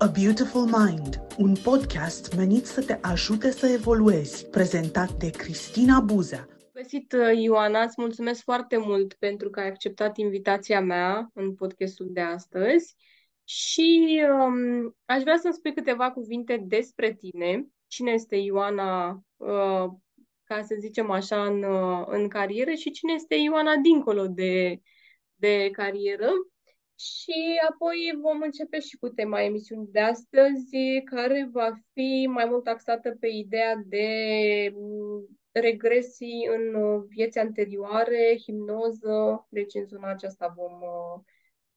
A Beautiful Mind, un podcast menit să te ajute să evoluezi, prezentat de Cristina Buza. Găsit, uh, Ioana, îți mulțumesc foarte mult pentru că ai acceptat invitația mea în podcastul de astăzi și um, aș vrea să-mi spui câteva cuvinte despre tine. Cine este Ioana, uh, ca să zicem așa, în, uh, în carieră și cine este Ioana dincolo de, de carieră și apoi vom începe și cu tema emisiunii de astăzi, care va fi mai mult axată pe ideea de mm, regresii în vieți anterioare, hipnoză, deci în zona aceasta vom,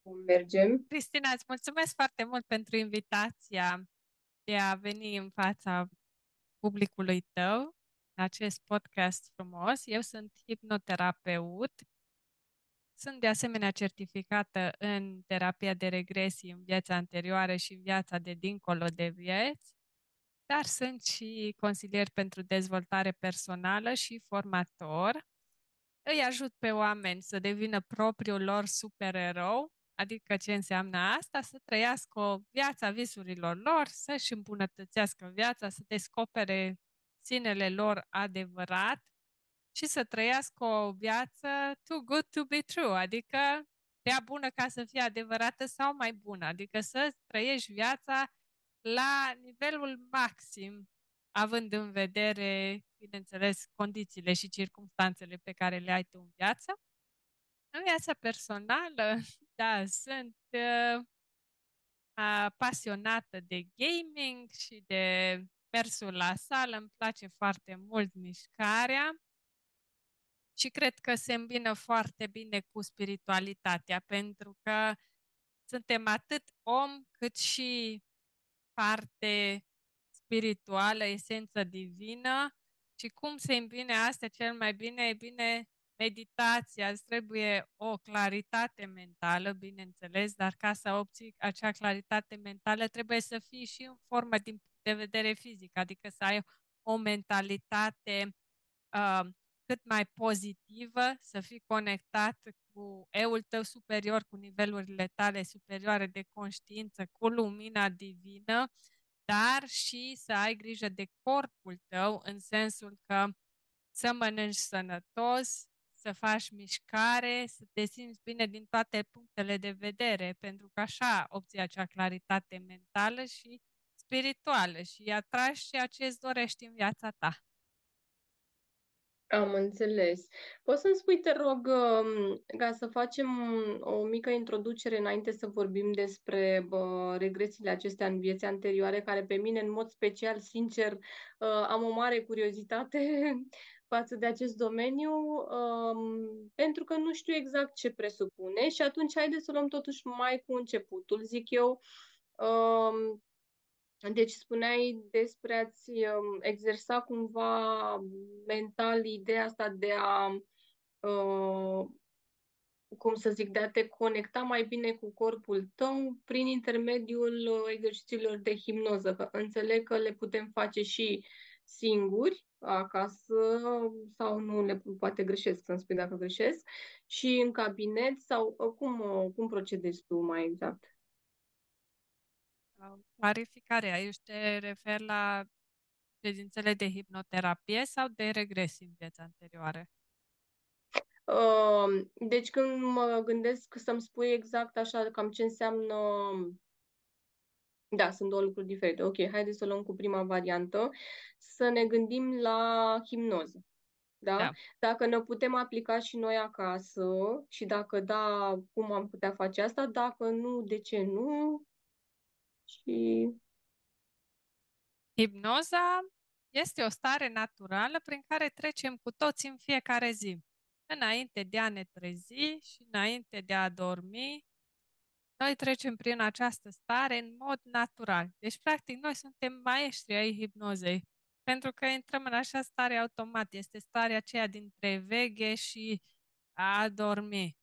vom merge. Cristina, îți mulțumesc foarte mult pentru invitația de a veni în fața publicului tău în acest podcast frumos. Eu sunt hipnoterapeut sunt de asemenea certificată în terapia de regresii în viața anterioară și în viața de dincolo de vieți, dar sunt și consilier pentru dezvoltare personală și formator. Îi ajut pe oameni să devină propriul lor supererou, adică ce înseamnă asta? Să trăiască o viața visurilor lor, să-și îmbunătățească viața, să descopere sinele lor adevărat și să trăiască o viață too good to be true, adică prea bună ca să fie adevărată sau mai bună, adică să trăiești viața la nivelul maxim, având în vedere, bineînțeles, condițiile și circumstanțele pe care le ai tu în viață. În viața personală, da, sunt uh, pasionată de gaming și de mersul la sală, îmi place foarte mult mișcarea și cred că se îmbină foarte bine cu spiritualitatea, pentru că suntem atât om cât și parte spirituală, esență divină și cum se îmbine astea cel mai bine? E bine meditația, îți trebuie o claritate mentală, bineînțeles, dar ca să obții acea claritate mentală trebuie să fii și în formă din punct de vedere fizic, adică să ai o mentalitate uh, cât mai pozitivă, să fii conectat cu eul tău superior, cu nivelurile tale superioare de conștiință, cu lumina divină, dar și să ai grijă de corpul tău în sensul că să mănânci sănătos, să faci mișcare, să te simți bine din toate punctele de vedere, pentru că așa obții acea claritate mentală și spirituală și atragi ceea ce îți dorești în viața ta. Am înțeles. Poți să-mi spui, te rog, um, ca să facem o mică introducere înainte să vorbim despre bă, regresiile acestea în vieți anterioare, care pe mine, în mod special, sincer, uh, am o mare curiozitate față de acest domeniu, um, pentru că nu știu exact ce presupune și atunci haideți să luăm totuși mai cu începutul, zic eu, um, deci spuneai despre a-ți um, exersa cumva mental ideea asta de a, uh, cum să zic, de a te conecta mai bine cu corpul tău prin intermediul uh, exercițiilor de hipnoză. Că înțeleg că le putem face și singuri acasă sau nu le poate greșesc, să-mi spui dacă greșesc, și în cabinet sau uh, cum, uh, cum procedezi tu mai exact? Clarificare. Aici te refer la ședințele de hipnoterapie sau de regresii în viața anterioare? Uh, deci când mă gândesc să-mi spui exact așa cam ce înseamnă da, sunt două lucruri diferite. Ok, haideți să luăm cu prima variantă. Să ne gândim la hipnoză. Da? da? Dacă ne putem aplica și noi acasă și dacă da, cum am putea face asta, dacă nu, de ce nu? Și... Hipnoza este o stare naturală prin care trecem cu toți în fiecare zi. Înainte de a ne trezi și înainte de a dormi, noi trecem prin această stare în mod natural. Deci, practic, noi suntem maestri ai hipnozei, pentru că intrăm în așa stare automat. Este starea aceea dintre veche și a dormi.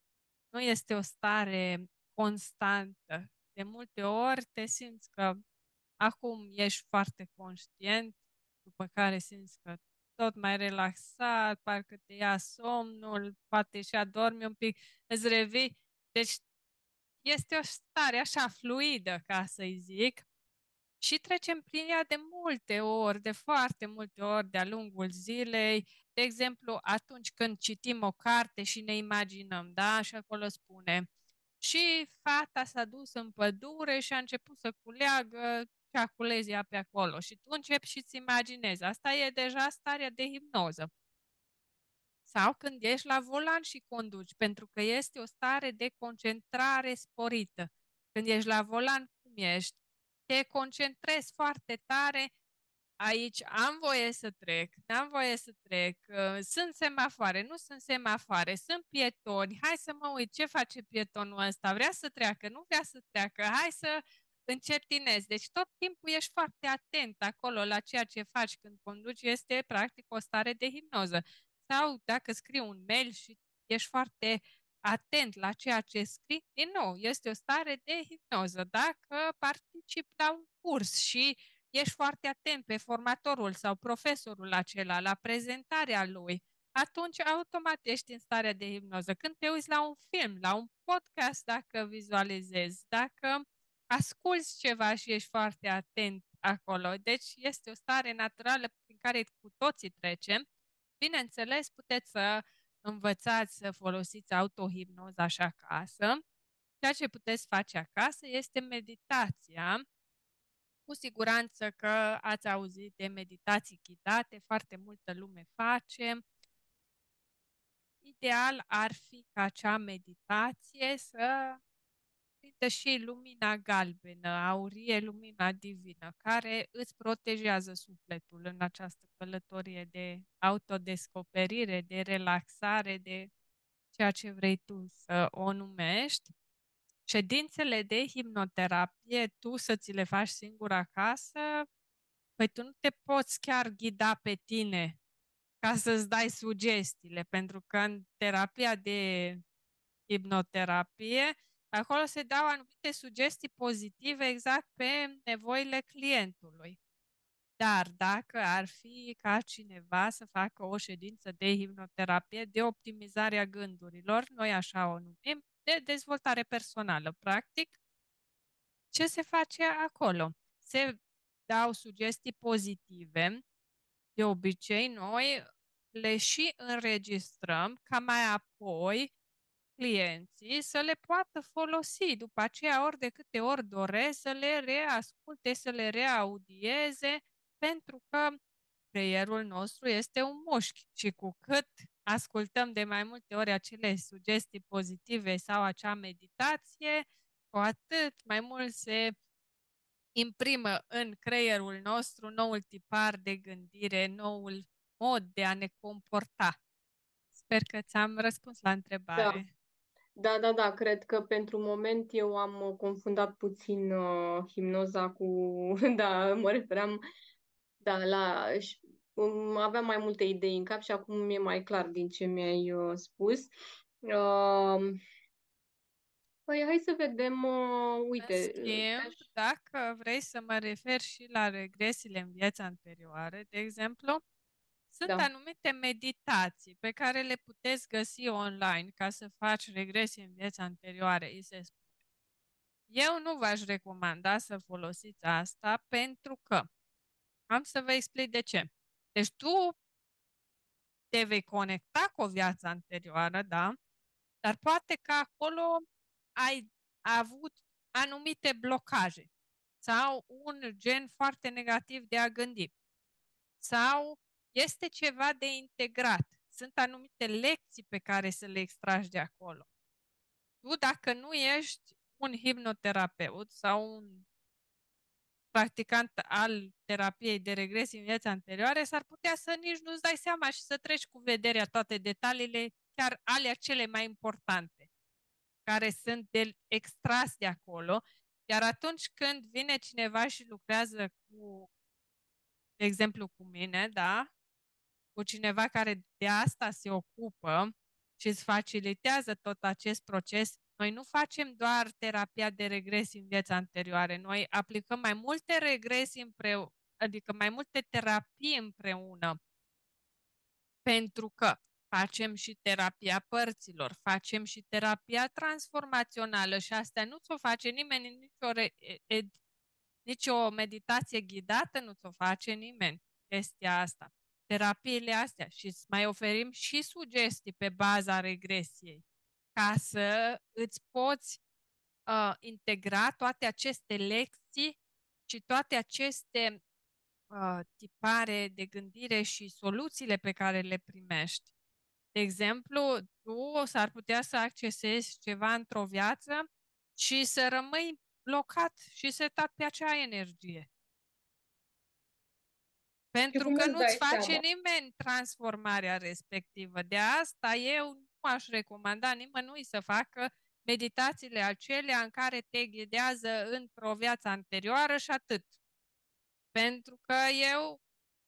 Nu este o stare constantă de multe ori te simți că acum ești foarte conștient, după care simți că tot mai relaxat, parcă te ia somnul, poate și adormi un pic, îți revii. Deci este o stare așa fluidă, ca să-i zic, Și trecem prin ea de multe ori, de foarte multe ori de-a lungul zilei. De exemplu, atunci când citim o carte și ne imaginăm, da? Și acolo spune, și fata s-a dus în pădure și a început să culeagă ce a cules ea pe acolo. Și tu începi și îți imaginezi. Asta e deja starea de hipnoză. Sau când ești la volan și conduci, pentru că este o stare de concentrare sporită. Când ești la volan, cum ești? Te concentrezi foarte tare aici am voie să trec, n-am voie să trec, uh, sunt semafoare, nu sunt semafoare, sunt pietoni, hai să mă uit ce face pietonul ăsta, vrea să treacă, nu vrea să treacă, hai să încetinezi. Deci tot timpul ești foarte atent acolo la ceea ce faci când conduci, este practic o stare de hipnoză. Sau dacă scrii un mail și ești foarte atent la ceea ce scrii, din nou, este o stare de hipnoză. Dacă participi la un curs și ești foarte atent pe formatorul sau profesorul acela, la prezentarea lui, atunci automat ești în starea de hipnoză. Când te uiți la un film, la un podcast, dacă vizualizezi, dacă asculți ceva și ești foarte atent acolo. Deci este o stare naturală prin care cu toții trecem. Bineînțeles, puteți să învățați să folosiți autohipnoza și acasă. Ceea ce puteți face acasă este meditația, cu siguranță că ați auzit de meditații ghidate, foarte multă lume face. Ideal ar fi ca acea meditație să prindă și lumina galbenă, aurie, lumina divină, care îți protejează sufletul în această călătorie de autodescoperire, de relaxare, de ceea ce vrei tu să o numești ședințele de hipnoterapie, tu să ți le faci singur acasă, păi tu nu te poți chiar ghida pe tine ca să-ți dai sugestiile, pentru că în terapia de hipnoterapie, acolo se dau anumite sugestii pozitive exact pe nevoile clientului. Dar dacă ar fi ca cineva să facă o ședință de hipnoterapie, de optimizare a gândurilor, noi așa o numim, de dezvoltare personală. Practic, ce se face acolo? Se dau sugestii pozitive. De obicei, noi le și înregistrăm ca mai apoi clienții să le poată folosi după aceea ori de câte ori doresc să le reasculte, să le reaudieze, pentru că creierul nostru este un mușchi și cu cât ascultăm de mai multe ori acele sugestii pozitive sau acea meditație, cu atât mai mult se imprimă în creierul nostru noul tipar de gândire, noul mod de a ne comporta. Sper că ți-am răspuns la întrebare. Da. Da, da, da, cred că pentru moment eu am confundat puțin uh, hipnoza cu, da, mă referam, da, la aveam mai multe idei în cap și acum mi-e mai clar din ce mi-ai uh, spus. Uh, Păi hai să vedem, uh, uite. În schimb, dacă vrei să mă refer și la regresiile în viața anterioară, de exemplu, sunt da. anumite meditații pe care le puteți găsi online ca să faci regresii în viața anterioare, îi se spune. Eu nu v-aș recomanda să folosiți asta pentru că am să vă explic de ce. Deci tu te vei conecta cu o viață anterioară, da? Dar poate că acolo ai avut anumite blocaje sau un gen foarte negativ de a gândi. Sau este ceva de integrat. Sunt anumite lecții pe care să le extragi de acolo. Tu, dacă nu ești un hipnoterapeut sau un practicant al terapiei de regresii în viața anterioare, s-ar putea să nici nu-ți dai seama și să treci cu vederea toate detaliile, chiar alea cele mai importante, care sunt de extras de acolo. Iar atunci când vine cineva și lucrează cu, de exemplu, cu mine, da, cu cineva care de asta se ocupă și îți facilitează tot acest proces, noi nu facem doar terapia de regresii în viața anterioare, noi aplicăm mai multe regresii împreună, adică mai multe terapii împreună. Pentru că facem și terapia părților, facem și terapia transformațională și asta nu ți-o face nimeni în nicio re- Nici o meditație ghidată nu ți-o face nimeni chestia asta. Terapiile astea și îți mai oferim și sugestii pe baza regresiei ca să îți poți uh, integra toate aceste lecții și toate aceste uh, tipare de gândire și soluțiile pe care le primești. De exemplu, tu s-ar putea să accesezi ceva într-o viață și să rămâi blocat și setat pe acea energie. Pentru că nu-ți face seama? nimeni transformarea respectivă. De asta eu nu aș recomanda nimănui să facă meditațiile acelea în care te ghidează într-o viață anterioară și atât. Pentru că eu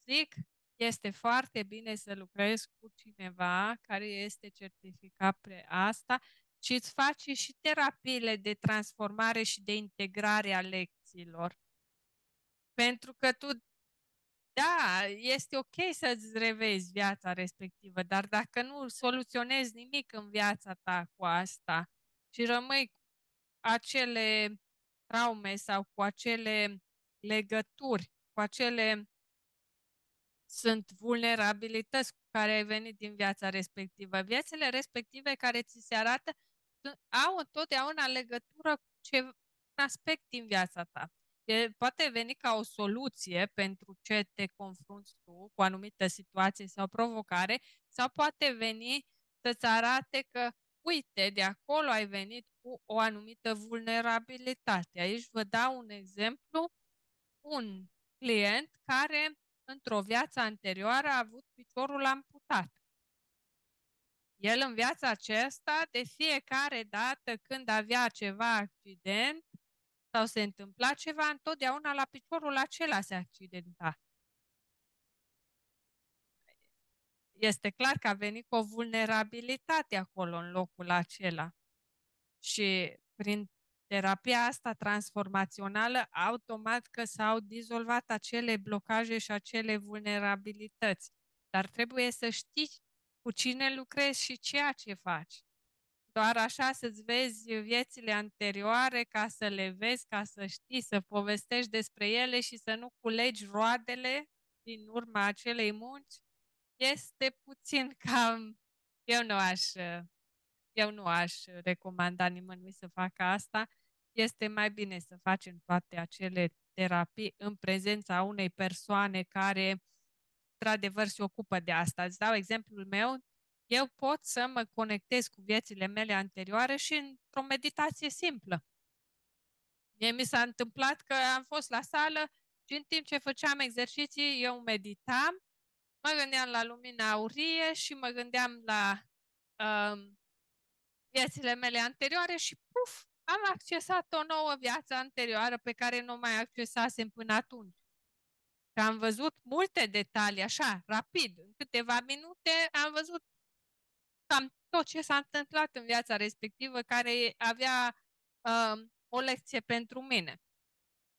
zic, este foarte bine să lucrezi cu cineva care este certificat pe asta și îți face și terapiile de transformare și de integrare a lecțiilor. Pentru că tu, da, este ok să-ți revezi viața respectivă, dar dacă nu soluționezi nimic în viața ta cu asta și rămâi cu acele traume sau cu acele legături, cu acele sunt vulnerabilități cu care ai venit din viața respectivă. Viețile respective care ți se arată au întotdeauna legătură cu ce, un aspect din viața ta. E, poate veni ca o soluție pentru ce te confrunți tu cu o anumită situație sau provocare, sau poate veni să-ți arate că, uite, de acolo ai venit cu o anumită vulnerabilitate. Aici vă dau un exemplu, un client care într-o viață anterioară a avut piciorul amputat. El în viața aceasta, de fiecare dată când avea ceva accident sau se întâmpla ceva, întotdeauna la piciorul acela se accidenta. Este clar că a venit cu o vulnerabilitate acolo în locul acela. Și prin terapia asta transformațională, automat că s-au dizolvat acele blocaje și acele vulnerabilități. Dar trebuie să știi cu cine lucrezi și ceea ce faci. Doar așa să-ți vezi viețile anterioare ca să le vezi, ca să știi, să povestești despre ele și să nu culegi roadele din urma acelei munci, este puțin cam... Eu nu aș, eu nu aș recomanda nimănui să facă asta. Este mai bine să facem toate acele terapii în prezența unei persoane care într-adevăr se ocupă de asta. Îți dau exemplul meu, eu pot să mă conectez cu viețile mele anterioare și într-o meditație simplă. Mie mi s-a întâmplat că am fost la sală și în timp ce făceam exerciții, eu meditam, mă gândeam la lumina aurie și mă gândeam la um, viețile mele anterioare și puf, am accesat o nouă viață anterioară pe care nu mai accesasem până atunci. Și am văzut multe detalii, așa, rapid, în câteva minute am văzut cam tot ce s-a întâmplat în viața respectivă care avea uh, o lecție pentru mine.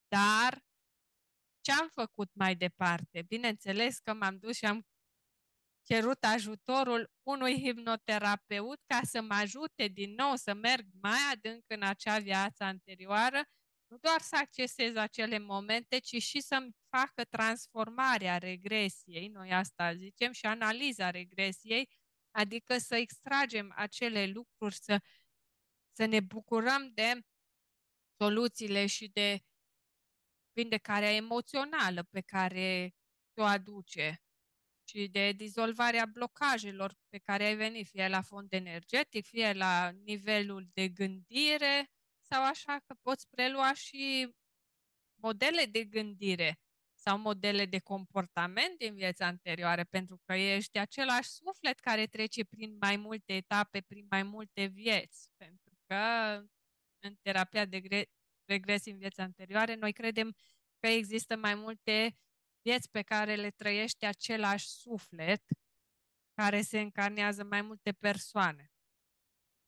Dar ce am făcut mai departe? Bineînțeles că m-am dus și am cerut ajutorul unui hipnoterapeut ca să mă ajute din nou să merg mai adânc în acea viață anterioară, nu doar să accesez acele momente, ci și să-mi facă transformarea regresiei, noi asta zicem, și analiza regresiei, adică să extragem acele lucruri, să, să ne bucurăm de soluțiile și de vindecarea emoțională pe care o aduce și de dizolvarea blocajelor pe care ai venit, fie la fond energetic, fie la nivelul de gândire, sau așa că poți prelua și modele de gândire sau modele de comportament din viața anterioară, pentru că ești același suflet care trece prin mai multe etape, prin mai multe vieți. Pentru că în terapia de regres în viața anterioare, noi credem că există mai multe vieți pe care le trăiește același suflet care se încarnează mai multe persoane.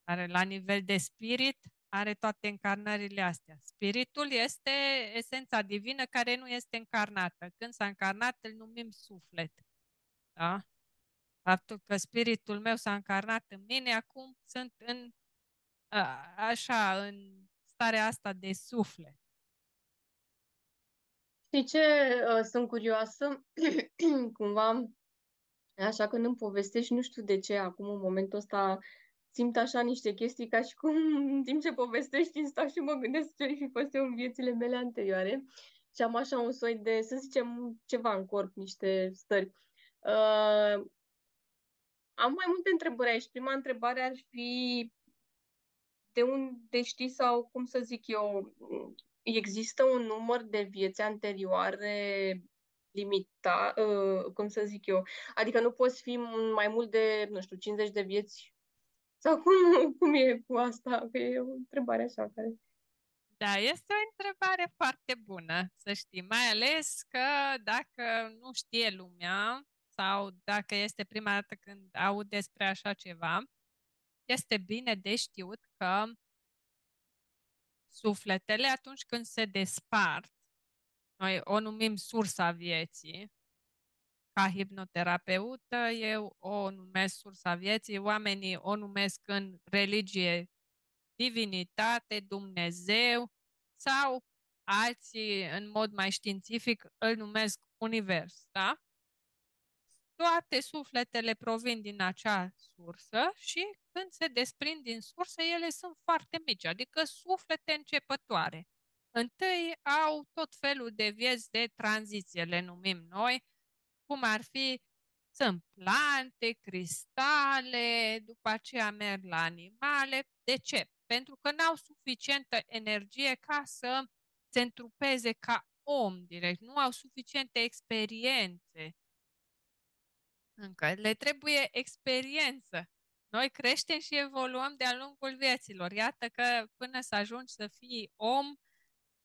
Care la nivel de spirit are toate încarnările astea. Spiritul este esența divină care nu este încarnată. Când s-a încarnat, îl numim suflet. Da? Faptul că spiritul meu s-a încarnat în mine, acum sunt în a, așa, în starea asta de suflet. Știi ce uh, sunt curioasă? Cumva, așa când îmi povestești, nu știu de ce, acum în momentul ăsta simt așa niște chestii ca și cum în timp ce povestești îmi stau și mă gândesc ce fi fost eu în viețile mele anterioare și am așa un soi de, să zicem, ceva în corp, niște stări. Uh, am mai multe întrebări aici. Prima întrebare ar fi de unde știi sau cum să zic eu, există un număr de vieți anterioare limita, uh, cum să zic eu, adică nu poți fi mai mult de, nu știu, 50 de vieți sau cum, cum e cu asta? Că e o întrebare așa care... Da, este o întrebare foarte bună, să știi, mai ales că dacă nu știe lumea sau dacă este prima dată când aud despre așa ceva, este bine de știut că sufletele atunci când se despart, noi o numim sursa vieții, ca hipnoterapeută, eu o numesc sursa vieții, oamenii o numesc în religie divinitate, Dumnezeu sau alții, în mod mai științific, îl numesc univers, da? Toate sufletele provin din acea sursă și când se desprind din sursă, ele sunt foarte mici, adică suflete începătoare. Întâi au tot felul de vieți de tranziție, le numim noi, cum ar fi sunt plante, cristale, după aceea merg la animale. De ce? Pentru că n-au suficientă energie ca să se întrupeze ca om direct, nu au suficiente experiențe. Încă le trebuie experiență. Noi creștem și evoluăm de-a lungul vieților. Iată că până să ajungi să fii om,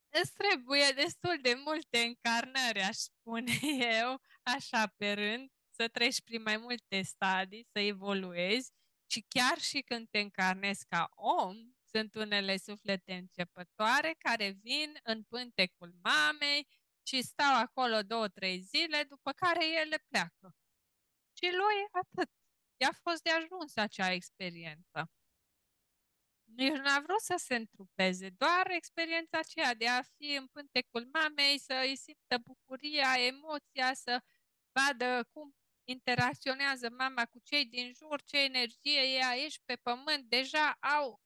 îți trebuie destul de multe încarnări, aș spune eu, așa pe rând, să treci prin mai multe stadii, să evoluezi și chiar și când te încarnezi ca om, sunt unele suflete începătoare care vin în pântecul mamei și stau acolo două, trei zile, după care ele pleacă. Și lui atât. I-a fost de ajuns acea experiență. Nici nu a vrut să se întrupeze, doar experiența aceea de a fi în pântecul mamei, să îi simtă bucuria, emoția, să vadă cum interacționează mama cu cei din jur, ce energie e aici pe pământ, deja au.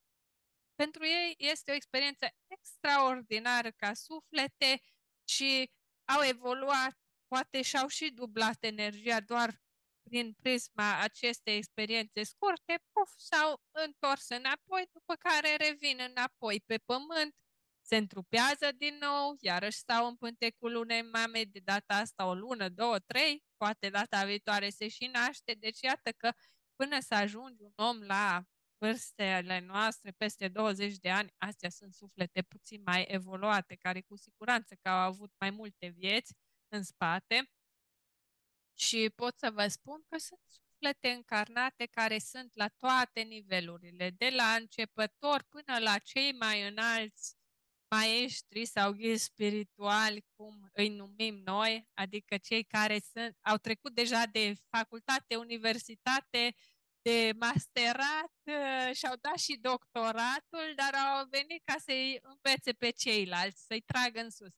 Pentru ei este o experiență extraordinară ca suflete și au evoluat, poate și-au și dublat energia doar prin prisma acestei experiențe scurte, puf, s-au întors înapoi, după care revin înapoi pe pământ, se întrupează din nou, iarăși stau în pântecul unei mame, de data asta o lună, două, trei, poate data viitoare se și naște, deci iată că până să ajungi un om la vârstele noastre, peste 20 de ani, astea sunt suflete puțin mai evoluate, care cu siguranță că au avut mai multe vieți în spate, și pot să vă spun că sunt suflete încarnate care sunt la toate nivelurile, de la începător până la cei mai înalți maestri sau ghizi spirituali, cum îi numim noi, adică cei care sunt, au trecut deja de facultate, universitate, de masterat uh, și-au dat și doctoratul, dar au venit ca să-i învețe pe ceilalți, să-i tragă în sus.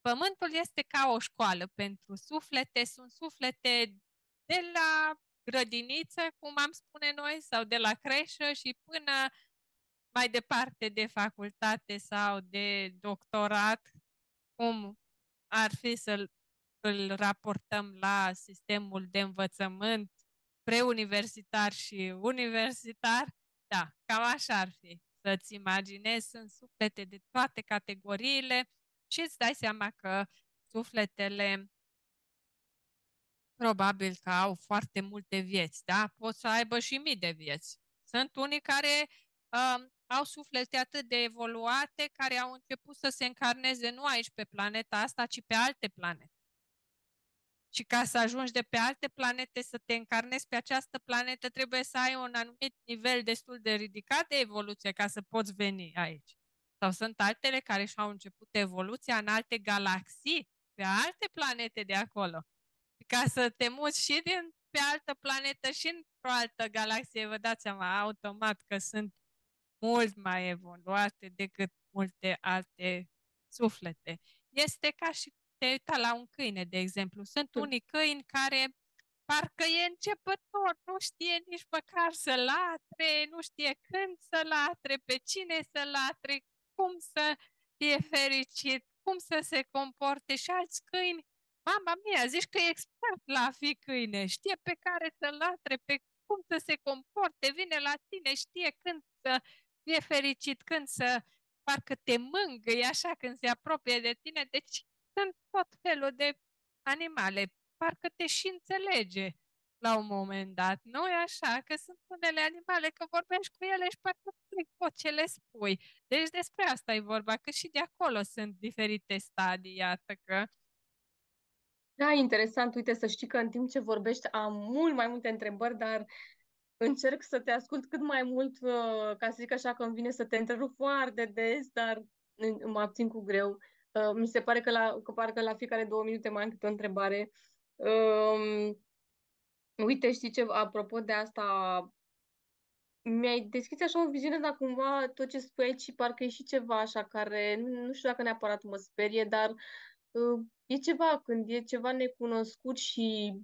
Pământul este ca o școală pentru suflete, sunt suflete de la grădiniță, cum am spune noi, sau de la creșă și până mai departe de facultate sau de doctorat, cum ar fi să îl raportăm la sistemul de învățământ preuniversitar și universitar, da, cam așa ar fi. Să-ți imaginezi, sunt suflete de toate categoriile, și îți dai seama că sufletele probabil că au foarte multe vieți, da? Pot să aibă și mii de vieți. Sunt unii care uh, au suflete atât de evoluate care au început să se încarneze nu aici pe planeta asta, ci pe alte planete. Și ca să ajungi de pe alte planete să te încarnezi pe această planetă, trebuie să ai un anumit nivel destul de ridicat de evoluție ca să poți veni aici. Sau sunt altele care și-au început evoluția în alte galaxii, pe alte planete de acolo. Ca să te muți și din pe altă planetă și într-o altă galaxie, vă dați seama automat că sunt mult mai evoluate decât multe alte suflete. Este ca și te-ai uitat la un câine, de exemplu. Sunt Hmm. unii câini care parcă e începător, nu știe nici măcar să latre, nu știe când să latre, pe cine să latre, cum să fie fericit, cum să se comporte și alți câini. Mama mia, zici că e expert la a fi câine, știe pe care să latre, pe cum să se comporte, vine la tine, știe când să fie fericit, când să parcă te mângâie așa când se apropie de tine. Deci sunt tot felul de animale. Parcă te și înțelege la un moment dat. Nu e așa? Că sunt unele animale că vorbești cu ele și parcă nu pot ce le spui. Deci despre asta e vorba, că și de acolo sunt diferite stadii, iată că Da, interesant. Uite, să știi că în timp ce vorbești am mult mai multe întrebări, dar încerc să te ascult cât mai mult, uh, ca să zic așa că îmi vine să te întrerup foarte des, dar mă abțin cu greu. Uh, mi se pare că, la, că parcă la fiecare două minute mai am câte o întrebare. Um, uite, știi ce, apropo de asta, mi-ai deschis așa o viziune, dar cumva tot ce spui aici parcă e și ceva așa care, nu, nu știu dacă neapărat mă sperie, dar uh, e ceva când e ceva necunoscut și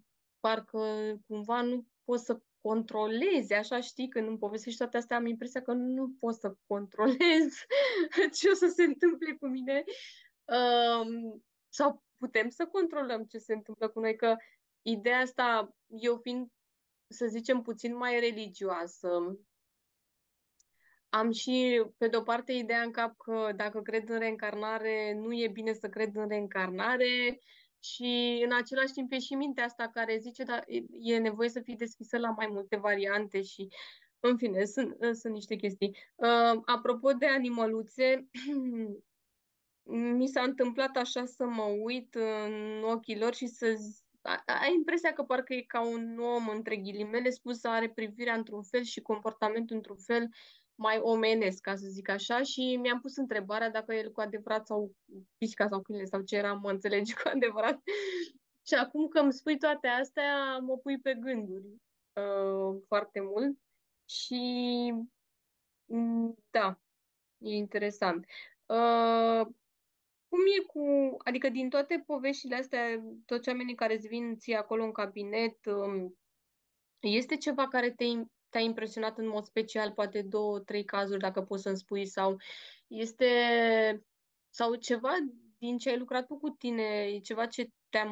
parcă cumva nu poți să controlezi, așa știi, când îmi povestești toate astea, am impresia că nu pot să controlez ce o să se întâmple cu mine. Um, sau putem să controlăm ce se întâmplă cu noi, că ideea asta, eu fiind, să zicem, puțin mai religioasă, am și, pe de-o parte, ideea în cap că dacă cred în reîncarnare, nu e bine să cred în reîncarnare și în același timp e și mintea asta care zice, dar e- e nevoie să fii deschisă la mai multe variante și, în fine, sunt, sunt niște chestii. Uh, apropo de animăluțe, mi s-a întâmplat așa să mă uit în ochii lor și să z- a- ai impresia că parcă e ca un om, între ghilimele spus, are privirea într-un fel și comportamentul într-un fel mai omenesc, ca să zic așa, și mi-am pus întrebarea dacă el cu adevărat sau pisica sau câinele sau ce era, mă înțelege cu adevărat. Și acum că îmi spui toate astea, mă pui pe gânduri uh, foarte mult și mm, da, e interesant. Uh, cum e cu, adică din toate poveștile astea, toți oamenii care îți vin ție acolo în cabinet, um, este ceva care te, te-a impresionat în mod special, poate două, trei cazuri, dacă poți să-mi spui, sau este, sau ceva din ce ai lucrat tu cu tine, e ceva ce te-a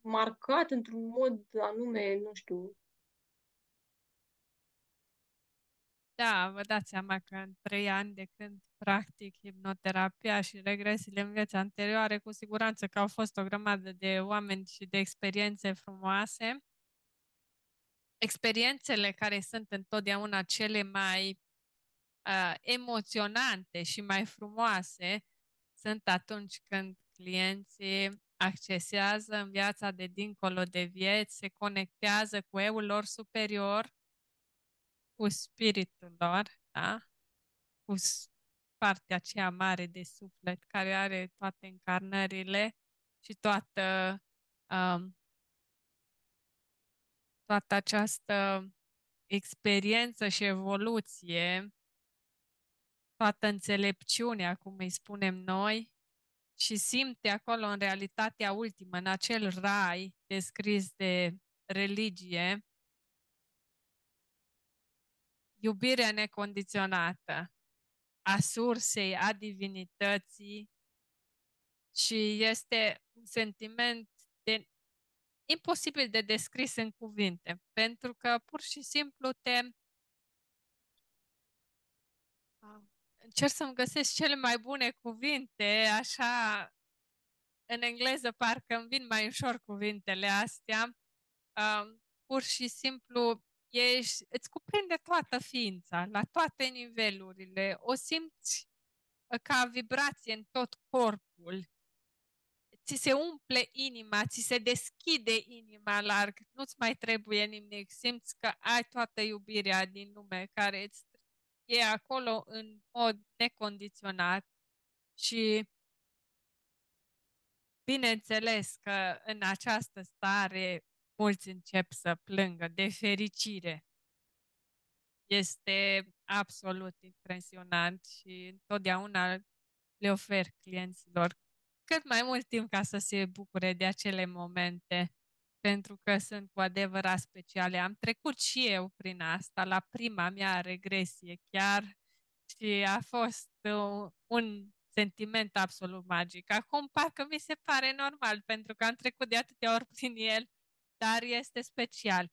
marcat într-un mod anume, nu știu. Da, vă dați seama că în trei ani de când practic hipnoterapia și regresiile în vieți anterioare, cu siguranță că au fost o grămadă de oameni și de experiențe frumoase. Experiențele care sunt întotdeauna cele mai uh, emoționante și mai frumoase sunt atunci când clienții accesează în viața de dincolo de vieți, se conectează cu eul lor superior, cu spiritul lor, da? Cu partea aceea mare de suflet care are toate încarnările și toată, um, toată această experiență și evoluție, toată înțelepciunea, cum îi spunem noi, și simte acolo în realitatea ultimă, în acel rai descris de religie, iubirea necondiționată a sursei, a divinității și este un sentiment de imposibil de descris în cuvinte, pentru că pur și simplu te încerc să-mi găsesc cele mai bune cuvinte, așa în engleză parcă îmi vin mai ușor cuvintele astea. Um, pur și simplu ești, îți cuprinde toată ființa, la toate nivelurile. O simți ca vibrație în tot corpul. Ți se umple inima, ți se deschide inima larg, nu-ți mai trebuie nimic. Simți că ai toată iubirea din lume care îți e acolo în mod necondiționat și bineînțeles că în această stare mulți încep să plângă de fericire. Este absolut impresionant și întotdeauna le ofer clienților cât mai mult timp ca să se bucure de acele momente, pentru că sunt cu adevărat speciale. Am trecut și eu prin asta, la prima mea regresie chiar, și a fost un, un sentiment absolut magic. Acum parcă mi se pare normal, pentru că am trecut de atâtea ori prin el, dar este special.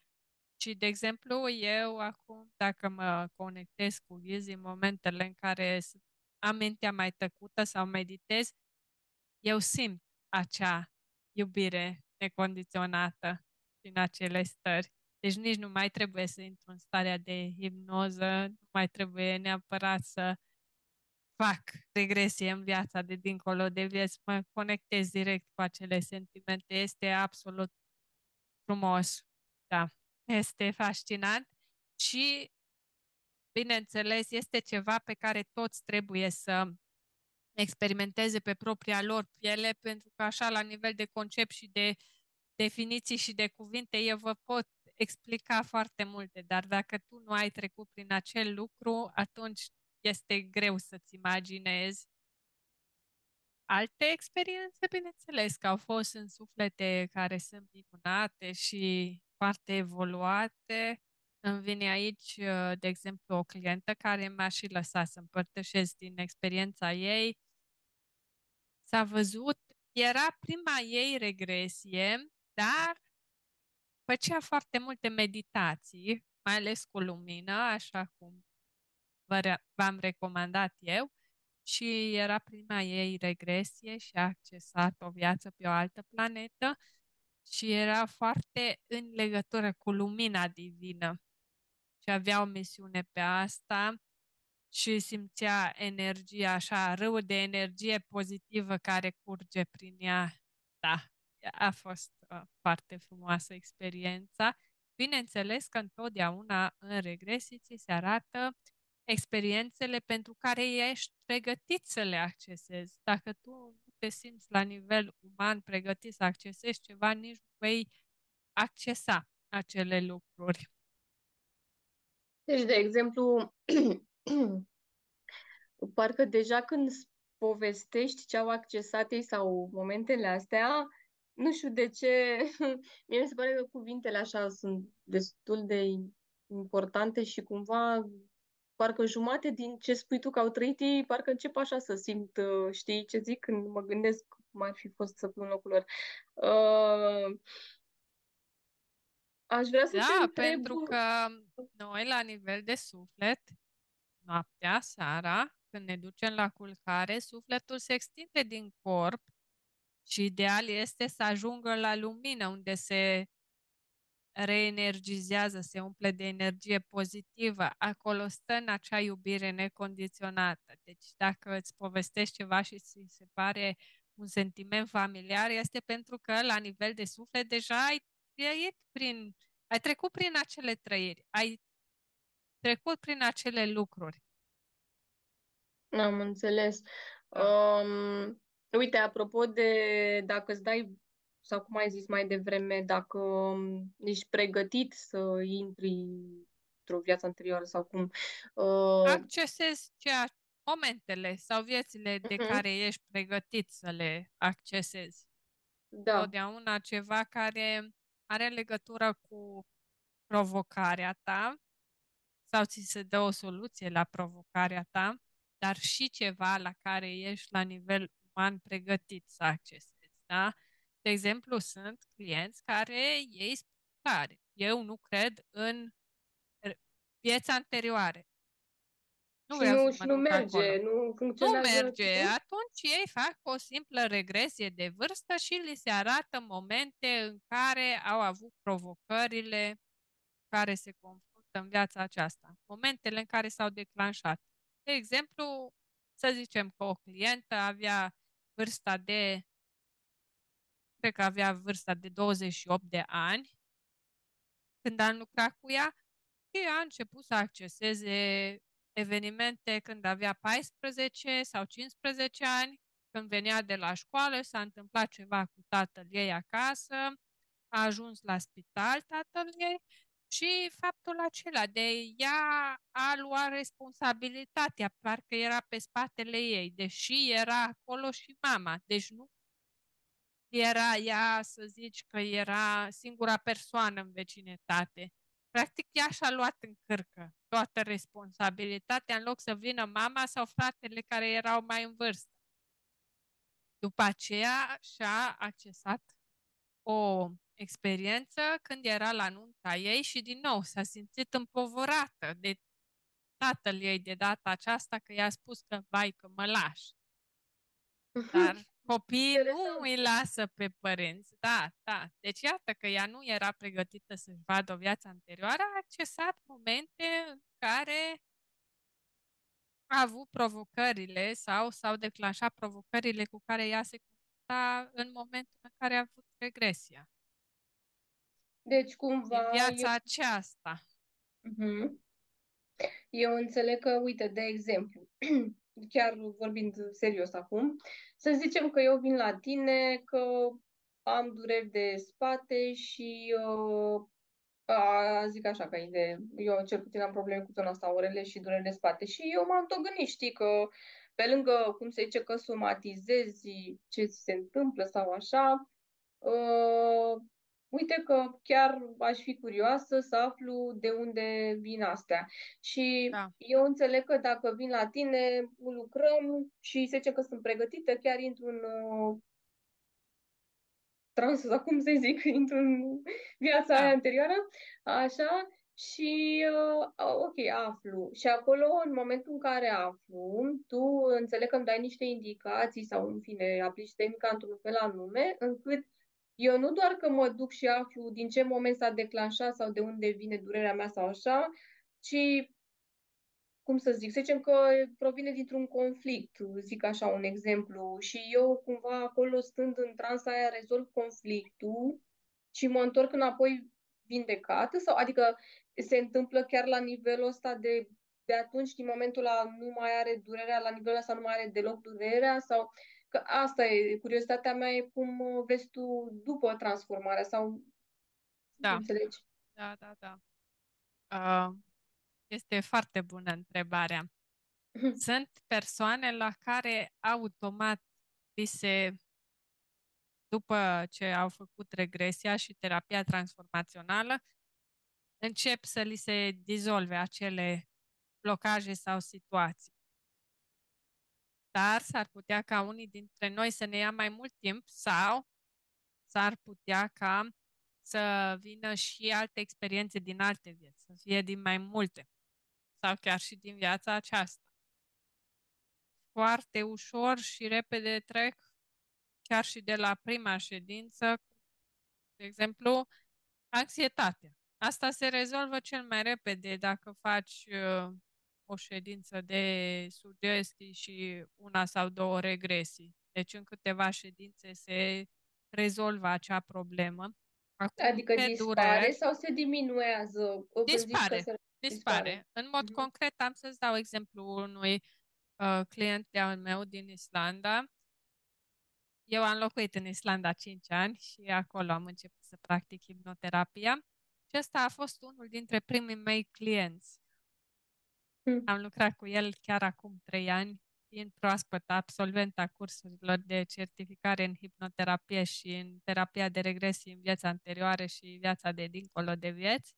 Și, de exemplu, eu acum, dacă mă conectez cu Ghizi în momentele în care am mintea mai tăcută sau meditez, eu simt acea iubire necondiționată din acele stări. Deci nici nu mai trebuie să intru în starea de hipnoză, nu mai trebuie neapărat să fac regresie în viața de dincolo de vieți, mă conectez direct cu acele sentimente. Este absolut frumos. Da, este fascinant și, bineînțeles, este ceva pe care toți trebuie să experimenteze pe propria lor piele, pentru că așa, la nivel de concept și de definiții și de cuvinte, eu vă pot explica foarte multe, dar dacă tu nu ai trecut prin acel lucru, atunci este greu să-ți imaginezi alte experiențe, bineînțeles, că au fost în suflete care sunt minunate și foarte evoluate. Îmi vine aici, de exemplu, o clientă care m-a și lăsat să împărtășesc din experiența ei. S-a văzut, era prima ei regresie, dar făcea foarte multe meditații, mai ales cu lumină, așa cum v-am recomandat eu, și era prima ei regresie și a accesat o viață pe o altă planetă și era foarte în legătură cu lumina divină. Și avea o misiune pe asta și simțea energia așa, rău de energie pozitivă care curge prin ea. Da, a fost uh, foarte frumoasă experiența. Bineînțeles că întotdeauna în regresii ți se arată experiențele pentru care ești pregătit să le accesezi. Dacă tu nu te simți la nivel uman pregătit să accesezi ceva, nici nu vei accesa acele lucruri. Deci, de exemplu, parcă deja când povestești ce au accesat ei sau momentele astea, nu știu de ce, mie mi se pare că cuvintele așa sunt destul de importante și cumva parcă jumate din ce spui tu că au trăit ei, parcă încep așa să simt, uh, știi ce zic, când mă gândesc cum ar fi fost să fiu în locul lor. Uh, aș vrea să da, te întreb... pentru că noi, la nivel de suflet, noaptea, seara, când ne ducem la culcare, sufletul se extinde din corp și ideal este să ajungă la lumină, unde se reenergizează, se umple de energie pozitivă, acolo stă în acea iubire necondiționată. Deci dacă îți povestești ceva și ți se pare un sentiment familiar, este pentru că la nivel de suflet deja ai trăit prin, ai trecut prin acele trăiri, ai trecut prin acele lucruri. Am înțeles. Da. Um, uite, apropo de dacă îți dai sau cum ai zis mai devreme, dacă um, ești pregătit să intri într-o viață anterioară sau cum. Uh... Accesezi ceea, momentele sau viețile de uh-huh. care ești pregătit să le accesezi. Da. Totdeauna ceva care are legătură cu provocarea ta sau ți se dă o soluție la provocarea ta, dar și ceva la care ești la nivel uman pregătit să accesezi. Da? De exemplu, sunt clienți care ei spun care eu nu cred în vieța anterioare. Nu și nu, și nu merge, acolo. nu funcționează. Nu merge. Atunci ei fac o simplă regresie de vârstă și li se arată momente în care au avut provocările care se confruntă în viața aceasta. Momentele în care s-au declanșat. De exemplu, să zicem că o clientă avea vârsta de cred că avea vârsta de 28 de ani, când am lucrat cu ea, și a început să acceseze evenimente când avea 14 sau 15 ani, când venea de la școală, s-a întâmplat ceva cu tatăl ei acasă, a ajuns la spital tatăl ei și faptul acela de ea a luat responsabilitatea, parcă era pe spatele ei, deși era acolo și mama. Deci nu era ea, să zici că era singura persoană în vecinătate. Practic ea și-a luat în cârcă toată responsabilitatea în loc să vină mama sau fratele care erau mai în vârstă. După aceea și-a accesat o experiență când era la nunta ei și din nou s-a simțit împovărată de tatăl ei de data aceasta că i-a spus că, vai, că mă lași. Dar copiii nu îi lasă pe părinți. Da, da. Deci iată că ea nu era pregătită să-și vadă o viață anterioară, a accesat momente în care a avut provocările sau s-au declanșat provocările cu care ea se confrunta în momentul în care a avut regresia. Deci, cumva... În viața eu... aceasta. Uh-huh. Eu înțeleg că, uite, de exemplu, chiar vorbind serios acum, să zicem că eu vin la tine, că am dureri de spate și uh, a, zic așa că de, eu cel puțin am probleme cu zona asta, orele și dureri de spate și eu m-am tot gândit, știi, că pe lângă, cum se zice, că somatizezi ce se întâmplă sau așa, uh, uite că chiar aș fi curioasă să aflu de unde vin astea. Și da. eu înțeleg că dacă vin la tine, lucrăm și se zice că sunt pregătită, chiar intru în uh, trans, sau cum să zic, intru în viața da. aia anterioară, așa, și uh, ok, aflu. Și acolo, în momentul în care aflu, tu înțeleg că îmi dai niște indicații sau, în fine, aplici tehnica într-un fel anume, încât eu nu doar că mă duc și aflu din ce moment s-a declanșat sau de unde vine durerea mea sau așa, ci, cum să zic, să zicem că provine dintr-un conflict, zic așa un exemplu, și eu cumva acolo stând în transa aia rezolv conflictul și mă întorc înapoi vindecată sau adică se întâmplă chiar la nivelul ăsta de de atunci, din momentul ăla, nu mai are durerea, la nivelul ăsta nu mai are deloc durerea sau Că asta e, curiozitatea mea e cum uh, vezi tu după transformarea sau da. înțelegi? Da, da, da. Uh, este foarte bună întrebarea. Sunt persoane la care automat li se, după ce au făcut regresia și terapia transformațională, încep să li se dizolve acele blocaje sau situații dar s-ar putea ca unii dintre noi să ne ia mai mult timp sau s-ar putea ca să vină și alte experiențe din alte vieți, să fie din mai multe sau chiar și din viața aceasta. Foarte ușor și repede trec chiar și de la prima ședință, de exemplu, anxietatea. Asta se rezolvă cel mai repede dacă faci uh, o ședință de sugestii și una sau două regresii. Deci în câteva ședințe se rezolvă acea problemă. Acum, adică dispare dureri, sau se diminuează? Dispare, se... dispare. În mod uh-huh. concret am să-ți dau exemplu unui uh, client de-al meu din Islanda. Eu am locuit în Islanda 5 ani și acolo am început să practic hipnoterapia. Și ăsta a fost unul dintre primii mei clienți Mm. Am lucrat cu el chiar acum trei ani, fiind proaspăt absolventa cursurilor de certificare în hipnoterapie și în terapia de regresii în viața anterioară și viața de dincolo de vieți.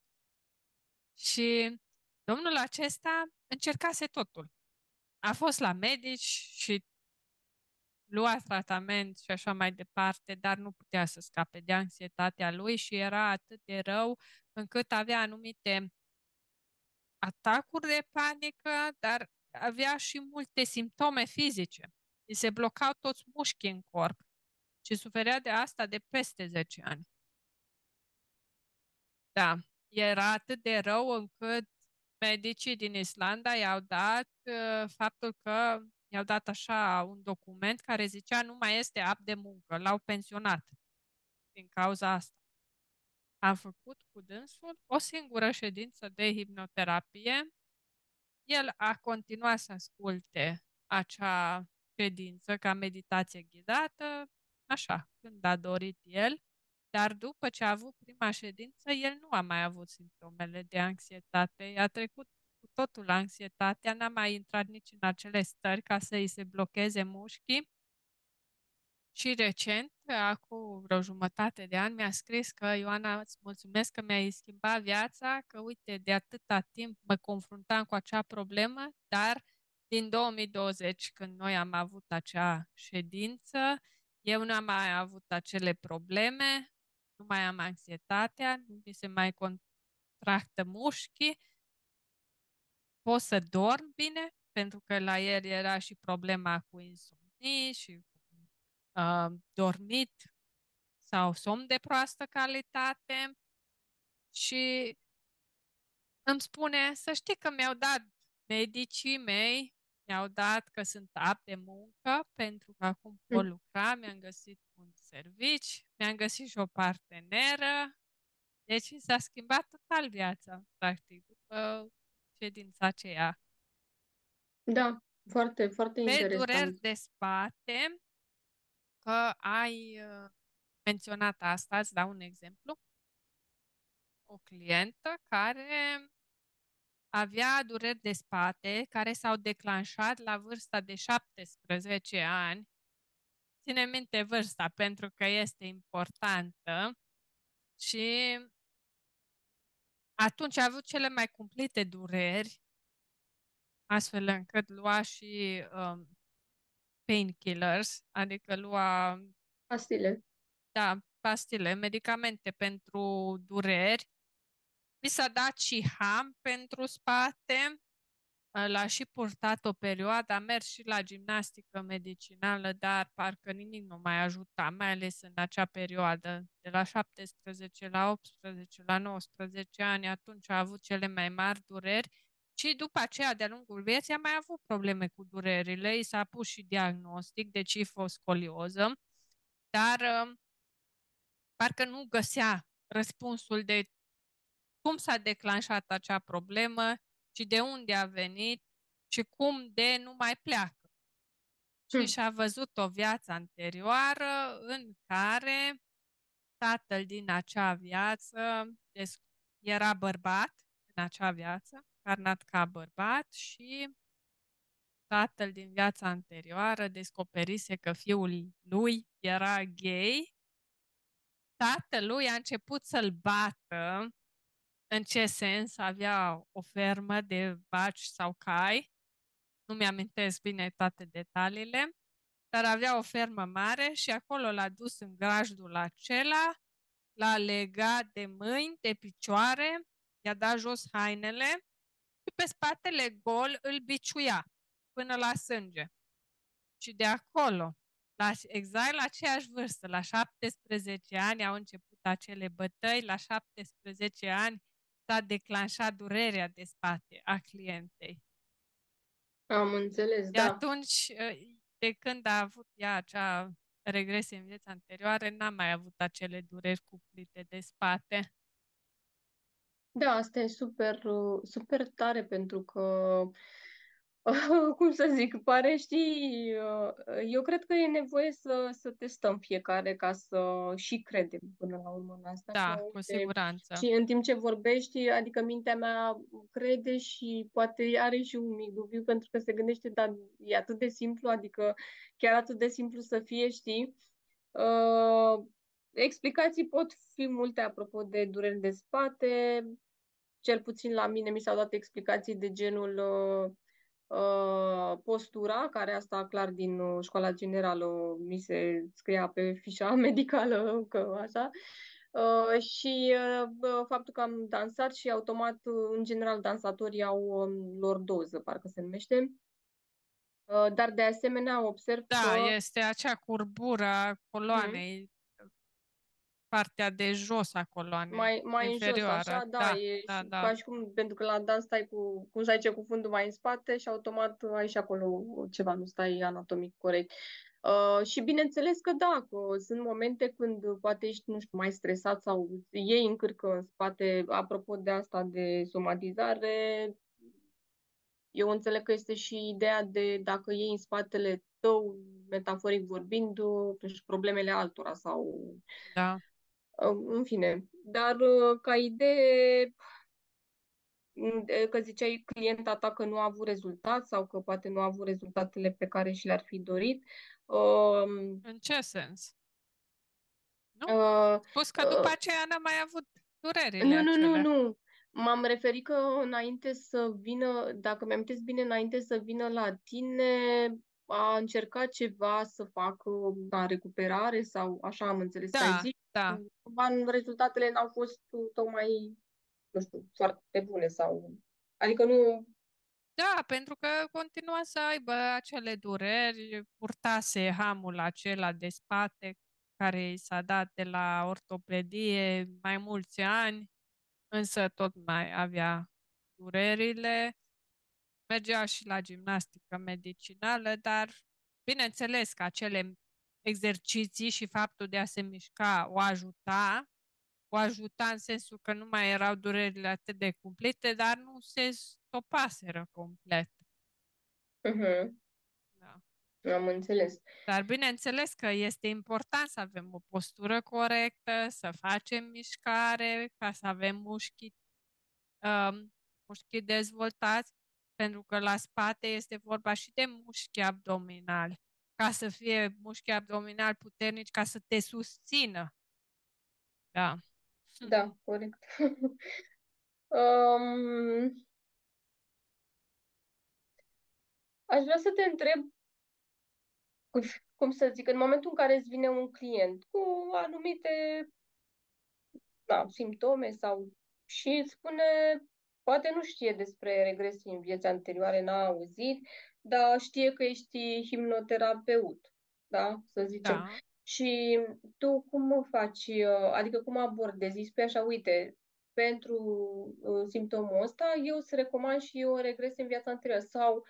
Și domnul acesta încercase totul. A fost la medici și lua tratament și așa mai departe, dar nu putea să scape de anxietatea lui și era atât de rău încât avea anumite atacuri de panică, dar avea și multe simptome fizice. Îi se blocau toți mușchii în corp și suferea de asta de peste 10 ani. Da, era atât de rău încât medicii din Islanda i-au dat uh, faptul că i-au dat așa un document care zicea nu mai este apt de muncă, l-au pensionat din cauza asta. Am făcut cu dânsul o singură ședință de hipnoterapie. El a continuat să asculte acea ședință ca meditație ghidată, așa, când a dorit el, dar după ce a avut prima ședință, el nu a mai avut simptomele de anxietate. A trecut cu totul anxietatea, n-a mai intrat nici în acele stări ca să îi se blocheze mușchii și recent, acum vreo jumătate de ani, mi-a scris că Ioana, îți mulțumesc că mi-ai schimbat viața, că uite, de atâta timp mă confruntam cu acea problemă, dar din 2020, când noi am avut acea ședință, eu nu am mai avut acele probleme, nu mai am anxietatea, nu mi se mai contractă mușchii, pot să dorm bine, pentru că la el era și problema cu insomnii și uh, dormit sau somn de proastă calitate și îmi spune să știi că mi-au dat medicii mei, mi-au dat că sunt apt de muncă pentru că acum pot mm. lucra, mi-am găsit un servici, mi-am găsit și o parteneră, deci s-a schimbat total viața, practic, după ședința aceea. Da, foarte, foarte Pe interesant. dureri de spate, că ai uh, menționat asta, îți dau un exemplu. O clientă care avea dureri de spate care s-au declanșat la vârsta de 17 ani. Ține minte vârsta pentru că este importantă și atunci a avut cele mai cumplite dureri, astfel încât lua și um, painkillers, adică lua... Pastile. Da, pastile, medicamente pentru dureri. Mi s-a dat și ham pentru spate. L-a și purtat o perioadă, a mers și la gimnastică medicinală, dar parcă nimic nu mai ajuta, mai ales în acea perioadă, de la 17 la 18, la 19 ani, atunci a avut cele mai mari dureri și după aceea, de-a lungul vieții, a mai avut probleme cu durerile, i s-a pus și diagnostic de cifoscolioză, dar uh, parcă nu găsea răspunsul de cum s-a declanșat acea problemă și de unde a venit și cum de nu mai pleacă. Hmm. Și și-a văzut o viață anterioară în care tatăl din acea viață era bărbat în acea viață încarnat ca bărbat și tatăl din viața anterioară descoperise că fiul lui era gay. Tatălui a început să-l bată. În ce sens? Avea o fermă de baci sau cai. Nu mi-amintesc bine toate detaliile, dar avea o fermă mare și acolo l-a dus în grajdul acela, l-a legat de mâini, de picioare, i-a dat jos hainele și pe spatele gol îl biciuia până la sânge. Și de acolo, la, exact la aceeași vârstă, la 17 ani au început acele bătăi, la 17 ani s-a declanșat durerea de spate a clientei. Am înțeles, de da. atunci, ă, de când a avut ea acea regresie în viața anterioară, n-a mai avut acele dureri cuplite de spate. Da, asta e super, super tare pentru că, cum să zic, pare, știi, eu cred că e nevoie să, să testăm fiecare ca să și credem până la urmă în asta. Da, cu siguranță. Și în timp ce vorbești, adică mintea mea crede și poate are și un mic dubiu pentru că se gândește, dar e atât de simplu, adică chiar atât de simplu să fie, știi? Uh, Explicații pot fi multe apropo de dureri de spate, cel puțin la mine mi s-au dat explicații de genul uh, uh, postura, care asta clar din uh, școala generală mi se scria pe fișa medicală, că așa, uh, și uh, faptul că am dansat și automat, uh, în general, dansatorii au um, lor doză, parcă se numește. Uh, dar de asemenea observ da, că... Da, este acea curbură a coloanei. Mm partea de jos a coloanei. Mai, mai în jos, așa, da, da, e da, da. ca și cum, pentru că la dans stai cu, cum să zice, cu fundul mai în spate și automat ai și acolo ceva, nu stai anatomic corect. Uh, și bineînțeles că da, că sunt momente când poate ești, nu știu, mai stresat sau iei încârcă în spate. Apropo de asta de somatizare, eu înțeleg că este și ideea de dacă iei în spatele tău, metaforic vorbind, problemele altora sau da în fine, dar uh, ca idee, că ziceai clienta ta că nu a avut rezultat sau că poate nu a avut rezultatele pe care și le-ar fi dorit, Um, În ce sens? Nu? Uh, Spus că după aceea n-am mai avut durerile Nu, nu, nu, acelea. nu. M-am referit că înainte să vină, dacă mi-am bine, înainte să vină la tine, a încercat ceva să facă la recuperare sau așa am înțeles că ai Da, zis. da. Cumva rezultatele n-au fost tocmai, nu știu, foarte bune sau... Adică nu... Da, pentru că continua să aibă acele dureri, purtase hamul acela de spate care i s-a dat de la ortopedie mai mulți ani, însă tot mai avea durerile. Mergea și la gimnastică medicinală, dar bineînțeles că acele exerciții și faptul de a se mișca o ajuta, o ajuta în sensul că nu mai erau durerile atât de cumplite, dar nu se stopaseră complet. Uh-huh. Da. Am înțeles. Dar bineînțeles că este important să avem o postură corectă, să facem mișcare, ca să avem mușchi, um, mușchi dezvoltați, pentru că la spate este vorba și de mușchi abdominali, ca să fie mușchi abdominali puternici, ca să te susțină. Da. Da, corect. um, aș vrea să te întreb, cum să zic, în momentul în care îți vine un client cu anumite da, simptome sau și îți spune, poate nu știe despre regresii în vieți anterioare, n-a auzit, dar știe că ești hipnoterapeut, da, să zicem. Da. Și tu cum faci, uh, adică cum abordezi? Îi spui așa, uite, pentru uh, simptomul ăsta, eu îți recomand și eu o regres în viața anterioară. Sau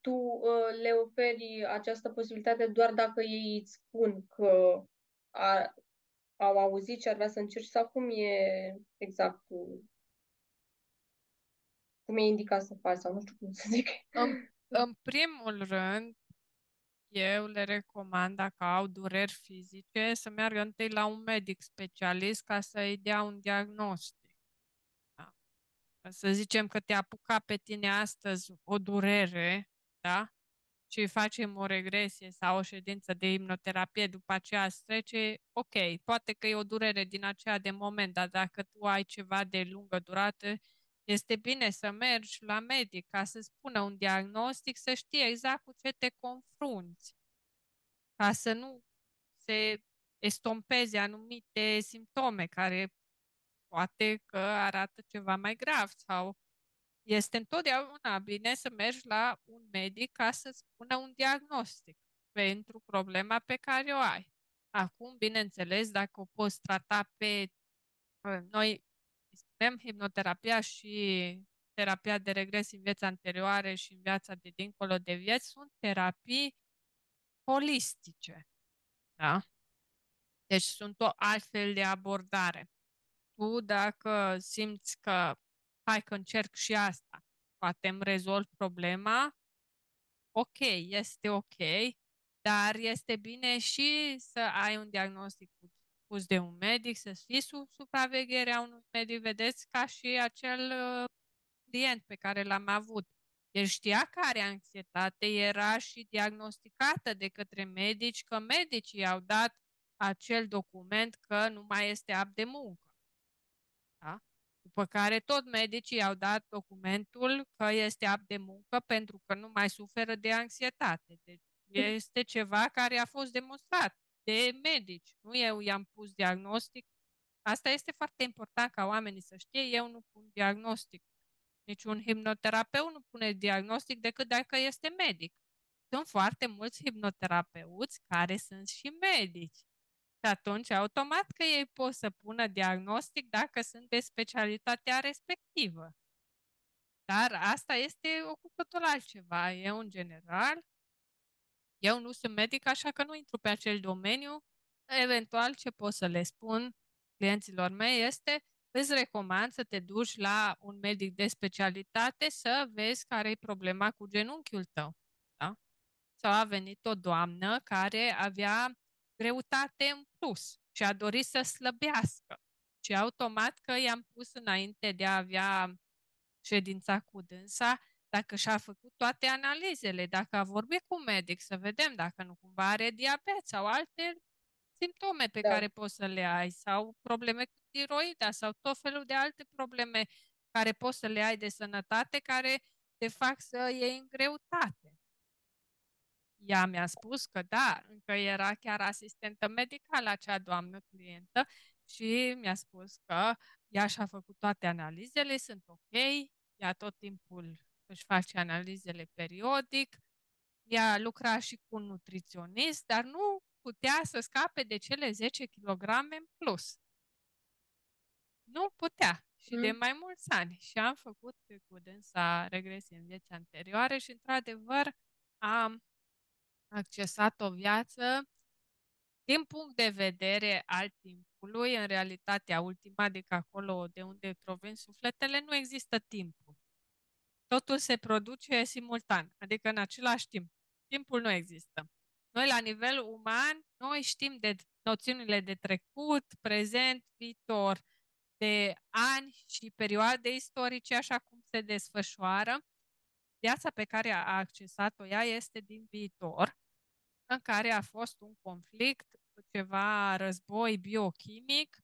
tu uh, le oferi această posibilitate doar dacă ei îți spun că a, au auzit și ar vrea să încerci sau cum e exact cum e indicat să faci sau nu știu cum să zic. În, în primul rând, eu le recomand, dacă au dureri fizice, să meargă întâi la un medic specialist ca să-i dea un diagnostic. Da? Să zicem că te apuca pe tine astăzi o durere, da? Și facem o regresie sau o ședință de hipnoterapie, după aceea să trece, ok, poate că e o durere din aceea de moment, dar dacă tu ai ceva de lungă durată, este bine să mergi la medic ca să spună un diagnostic, să știe exact cu ce te confrunți, ca să nu se estompeze anumite simptome care poate că arată ceva mai grav sau este întotdeauna bine să mergi la un medic ca să spună un diagnostic pentru problema pe care o ai. Acum, bineînțeles, dacă o poți trata pe noi spunem, hipnoterapia și terapia de regres în viața anterioare și în viața de dincolo de vieți sunt terapii holistice. Da? Deci sunt o altfel de abordare. Tu dacă simți că hai că încerc și asta, poate îmi rezolv problema, ok, este ok, dar este bine și să ai un diagnostic pus de un medic, să fii sub supravegherea unui medic, vedeți, ca și acel uh, client pe care l-am avut. El știa că are anxietate, era și diagnosticată de către medici, că medicii i-au dat acel document că nu mai este apt de muncă. Da? După care tot medicii i-au dat documentul că este apt de muncă pentru că nu mai suferă de anxietate. Deci este ceva care a fost demonstrat de medici. Nu eu i-am pus diagnostic. Asta este foarte important ca oamenii să știe. Eu nu pun diagnostic. Niciun hipnoterapeut nu pune diagnostic decât dacă este medic. Sunt foarte mulți hipnoterapeuți care sunt și medici. Și atunci, automat că ei pot să pună diagnostic dacă sunt de specialitatea respectivă. Dar asta este o cu totul altceva. Eu, în general, eu nu sunt medic, așa că nu intru pe acel domeniu. Eventual, ce pot să le spun clienților mei este îți recomand să te duci la un medic de specialitate să vezi care e problema cu genunchiul tău. Da? Sau a venit o doamnă care avea greutate în plus și a dorit să slăbească. Și automat că i-am pus înainte de a avea ședința cu dânsa, dacă și-a făcut toate analizele, dacă a vorbit cu medic, să vedem dacă nu cumva are diabet sau alte simptome pe Da. care poți să le ai sau probleme cu tiroida sau tot felul de alte probleme care poți să le ai de sănătate care te fac să iei în greutate. Ea mi-a spus că da, încă era chiar asistentă medicală acea doamnă clientă și mi-a spus că ea și-a făcut toate analizele, sunt ok, ea tot timpul își face analizele periodic, ea lucra și cu un nutriționist, dar nu putea să scape de cele 10 kg în plus. Nu putea. Și de Mm. mai mulți ani. Și am făcut cu dânsa regresii în vieți anterioare și, într-adevăr, am accesat o viață din punct de vedere al timpului, în realitatea ultima, adică acolo de unde provin sufletele, nu există timpul. Totul se produce simultan, adică în același timp. Timpul nu există. Noi, la nivel uman, noi știm de noțiunile de trecut, prezent, viitor, de ani și perioade istorice, așa cum se desfășoară. Viața pe care a accesat-o ea este din viitor, în care a fost un conflict, ceva război biochimic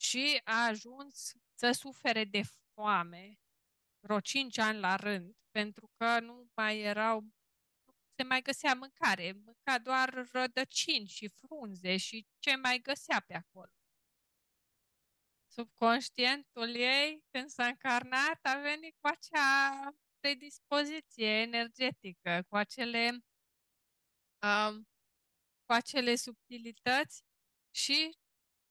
și a ajuns să sufere de foame vreo 5 ani la rând, pentru că nu mai erau, nu se mai găsea mâncare, mânca doar rădăcini și frunze și ce mai găsea pe acolo. Subconștientul ei, când s-a încarnat, a venit cu acea predispoziție energetică, cu acele, um, cu acele subtilități și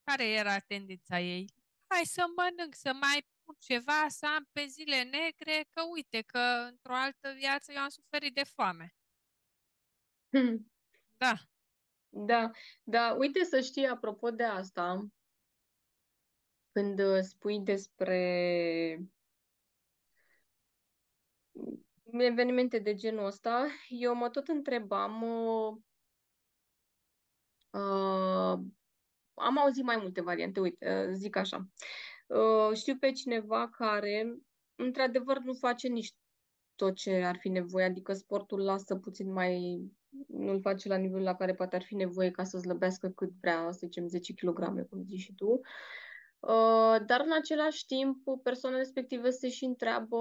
care era tendința ei? Hai să mănânc, să mai pun ceva, să am pe zile negre, că uite că într-o altă viață eu am suferit de foame. Da, Da, da, uite să știi, apropo de asta, când uh, spui despre evenimente de genul ăsta, eu mă tot întrebam, uh, uh, am auzit mai multe variante, uite, uh, zic așa, uh, știu pe cineva care, într-adevăr, nu face nici tot ce ar fi nevoie, adică sportul lasă puțin mai, nu-l face la nivelul la care poate ar fi nevoie ca să slăbească cât vrea, să zicem, 10 kg, cum zici și tu. Uh, Dar în același timp, persoana respective se și întreabă,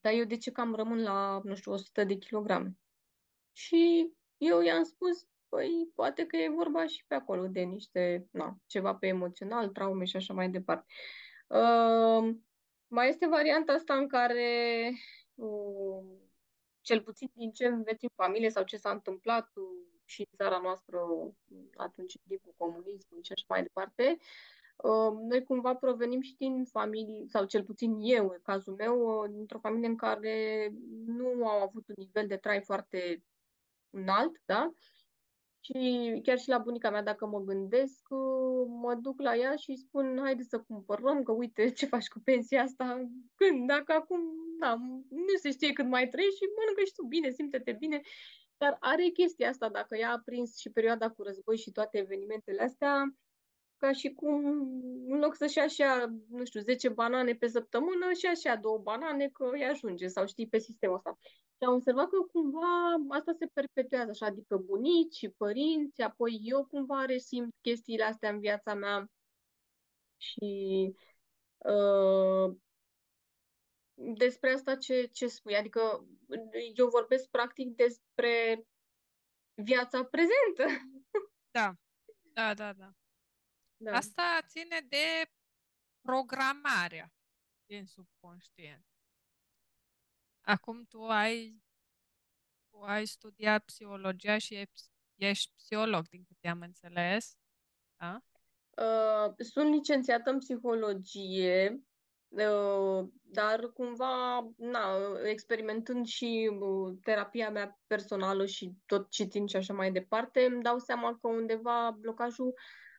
dar eu de ce cam rămân la, nu știu, 100 de kilograme? Și eu i-am spus, păi, poate că e vorba și pe acolo de niște, na, ceva pe emoțional, traume și așa mai departe. Uh, mai este varianta asta în care, uh, cel puțin din ce înveți în familie sau ce s-a întâmplat uh, și în țara noastră uh, atunci, în timpul comunismului și așa mai departe, uh, noi cumva provenim și din familii, sau cel puțin eu, în cazul meu, uh, dintr-o familie în care nu au avut un nivel de trai foarte înalt, da? Și chiar și la bunica mea, dacă mă gândesc, uh, mă duc la ea și îi spun, haide să cumpărăm, că uite ce faci cu pensia asta, când, dacă acum, da, nu se știe cât mai trăiești și mănâncă și tu bine, simte-te bine. Dar are chestia asta, dacă ea a prins și perioada cu război și toate evenimentele astea, ca și cum, în loc să-și ia așa, nu știu, 10 banane pe săptămână, și așa două banane, că îi ajunge, sau știi, pe sistemul ăsta. Și am observat că cumva asta se perpetuează așa, adică bunici, părinți, apoi eu cumva resimt chestiile astea în viața mea și uh, despre asta ce, ce spui, adică eu vorbesc practic despre viața prezentă. da, da, da, da. Da. Asta ține de programarea din subconștient. Acum tu ai, tu ai studiat psihologia și e- ești psiholog, din câte am înțeles. Da? Uh, sunt licențiată în psihologie, uh, dar cumva, na, experimentând și uh, terapia mea personală și tot citind și așa mai departe, îmi dau seama că undeva blocajul,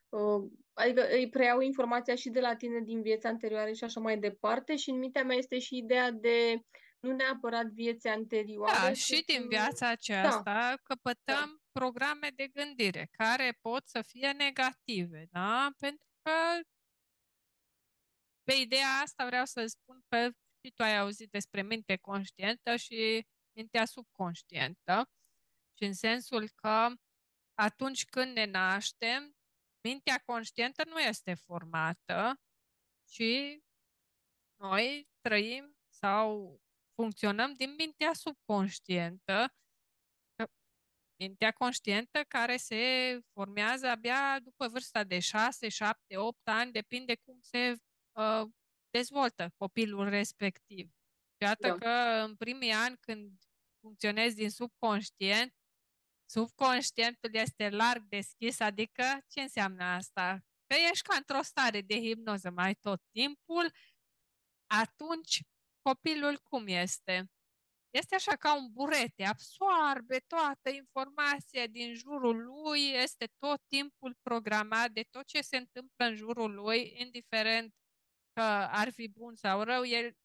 uh, adică îi preiau informația și de la tine din vieți anterioare și așa mai departe și în mintea mea este și ideea de nu neapărat vieți anterioare. Da, și cât, din uh, viața aceasta căpătăm programe de gândire care pot să fie negative, da? Pentru că pe ideea asta vreau să spun că și tu ai auzit despre minte conștientă și mintea subconștientă. Și în sensul că atunci când ne naștem, mintea conștientă nu este formată, ci noi trăim sau funcționăm din mintea subconștientă, mintea conștientă care se formează abia după vârsta de 6, 7, 8 ani, depinde cum se uh, dezvoltă copilul respectiv. Și iată da. că în primii ani când funcționezi din subconștient, subconștientul este larg deschis, adică ce înseamnă asta? Că ești ca într-o stare de hipnoză mai tot timpul, atunci copilul cum este? Este așa ca un burete, absoarbe toată informația din jurul lui, este tot timpul programat de tot ce se întâmplă în jurul lui, indiferent că ar fi bun sau rău, el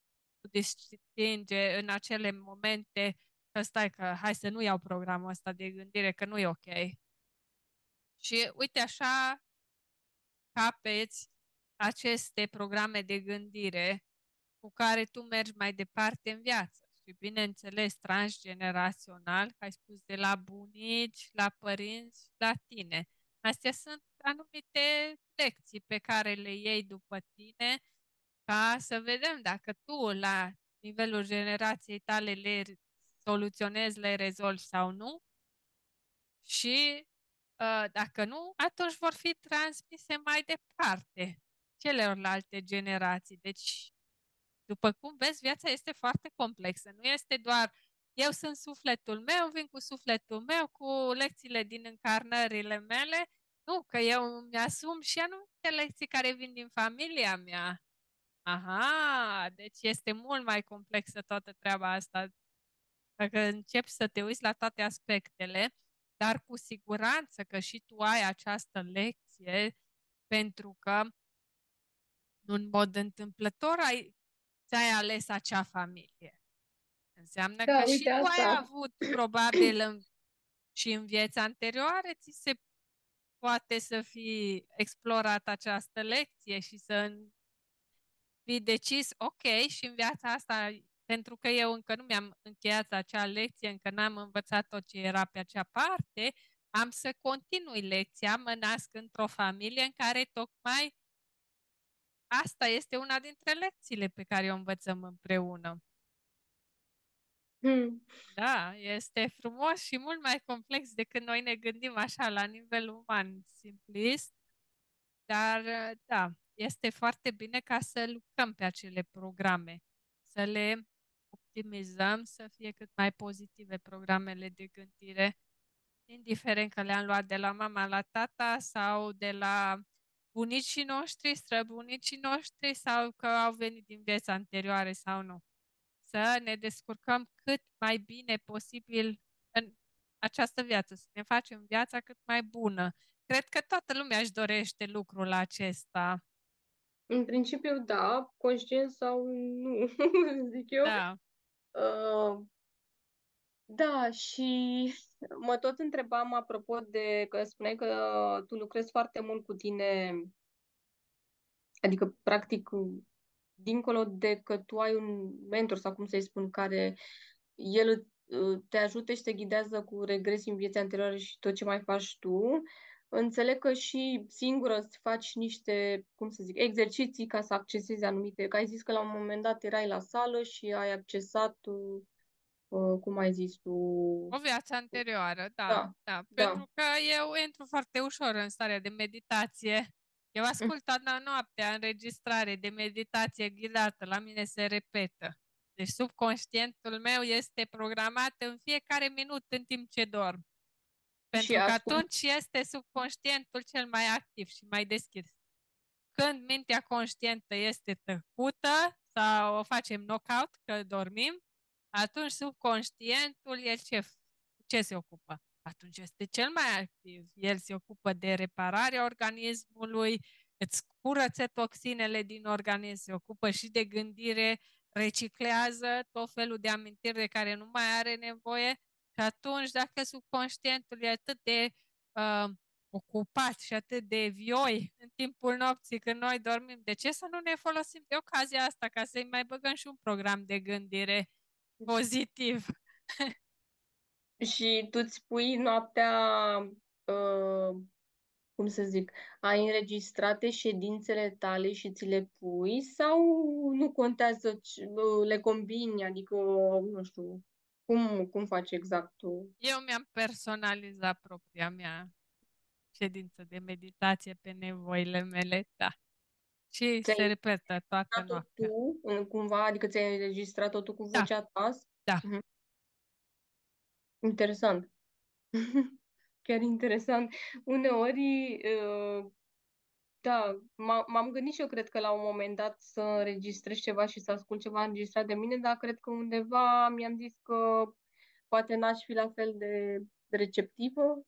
distinge în acele momente că stai că hai să nu iau programul ăsta de gândire, că nu e ok. Și uite așa capeți aceste programe de gândire cu care tu mergi mai departe în viață. Și bineînțeles, transgenerațional, că ai spus de la bunici, la părinți, la tine. Astea sunt anumite lecții pe care le iei după tine ca să vedem dacă tu la nivelul generației tale le soluționezi, le rezolvi sau nu. Și uh, dacă nu, atunci vor fi transmise mai departe celorlalte generații. Deci, după cum vezi, viața este foarte complexă. Nu este doar eu sunt sufletul meu, vin cu sufletul meu, cu lecțiile din încarnările mele. Nu, că eu mi-asum și anumite lecții care vin din familia mea. Aha, deci este mult mai complexă toată treaba asta. Dacă începi să te uiți la toate aspectele, dar cu siguranță că și tu ai această lecție pentru că în mod întâmplător ai, ți-ai ales acea familie. Înseamnă da, că și tu asta. ai avut probabil în, și în vieți anterioare ți se poate să fi explorat această lecție și să fi decis, ok, și în viața asta, pentru că eu încă nu mi-am încheiat acea lecție, încă n-am învățat tot ce era pe acea parte, am să continui lecția, mă nasc într-o familie în care tocmai asta este una dintre lecțiile pe care o învățăm împreună. Hmm. Da, este frumos și mult mai complex decât noi ne gândim așa la nivel uman, simplist. Dar, da, este foarte bine ca să lucrăm pe acele programe, să le optimizăm, să fie cât mai pozitive programele de gândire, indiferent că le-am luat de la mama la tata sau de la bunicii noștri, străbunicii noștri sau că au venit din vieți anterioare sau nu. Să ne descurcăm cât mai bine posibil în această viață, să ne facem viața cât mai bună. Cred că toată lumea își dorește lucrul acesta. În principiu, da, conștient sau nu, zic eu. Da. Uh, da, și mă tot întrebam apropo de că spuneai că tu lucrezi foarte mult cu tine, adică, practic, dincolo de că tu ai un mentor sau cum să-i spun, care el te ajută și te ghidează cu regresii în vieții anterioare și tot ce mai faci tu, Înțeleg că și singură îți faci niște, cum să zic, exerciții ca să accesezi anumite, că ai zis că la un moment dat erai la sală și ai accesat, uh, cum ai zis tu... O viață anterioară, da, da, da, da. Pentru că eu intru foarte ușor în starea de meditație. Eu ascult toată noaptea înregistrare de meditație ghidată, la mine se repetă. Deci subconștientul meu este programat în fiecare minut în timp ce dorm. Pentru și că atunci este subconștientul cel mai activ și mai deschis. Când mintea conștientă este tăcută sau o facem knockout, că dormim, atunci subconștientul, el ce, ce se ocupă? Atunci este cel mai activ. El se ocupă de repararea organismului, îți curăță toxinele din organism, se ocupă și de gândire, reciclează tot felul de amintiri de care nu mai are nevoie și atunci, dacă subconștientul e atât de uh, ocupați și atât de vioi în timpul nopții când noi dormim, de ce să nu ne folosim de ocazia asta ca să-i mai băgăm și un program de gândire pozitiv? și tu îți pui noaptea, uh, cum să zic, ai înregistrate ședințele tale și ți le pui sau nu contează, uh, le combini, adică, nu știu, cum, cum faci exact tu? Eu mi-am personalizat propria mea ședință de meditație pe nevoile mele, da. Și ți se repetă toată noaptea. tu, cumva, adică ți-ai înregistrat-o tu cu da. vocea da. ta? Da. Uh-huh. Interesant. Chiar interesant. Uneori, uh, da, m-am gândit și eu, cred că la un moment dat să înregistrez ceva și să ascult ceva înregistrat de mine, dar cred că undeva mi-am zis că poate n-aș fi la fel de receptivă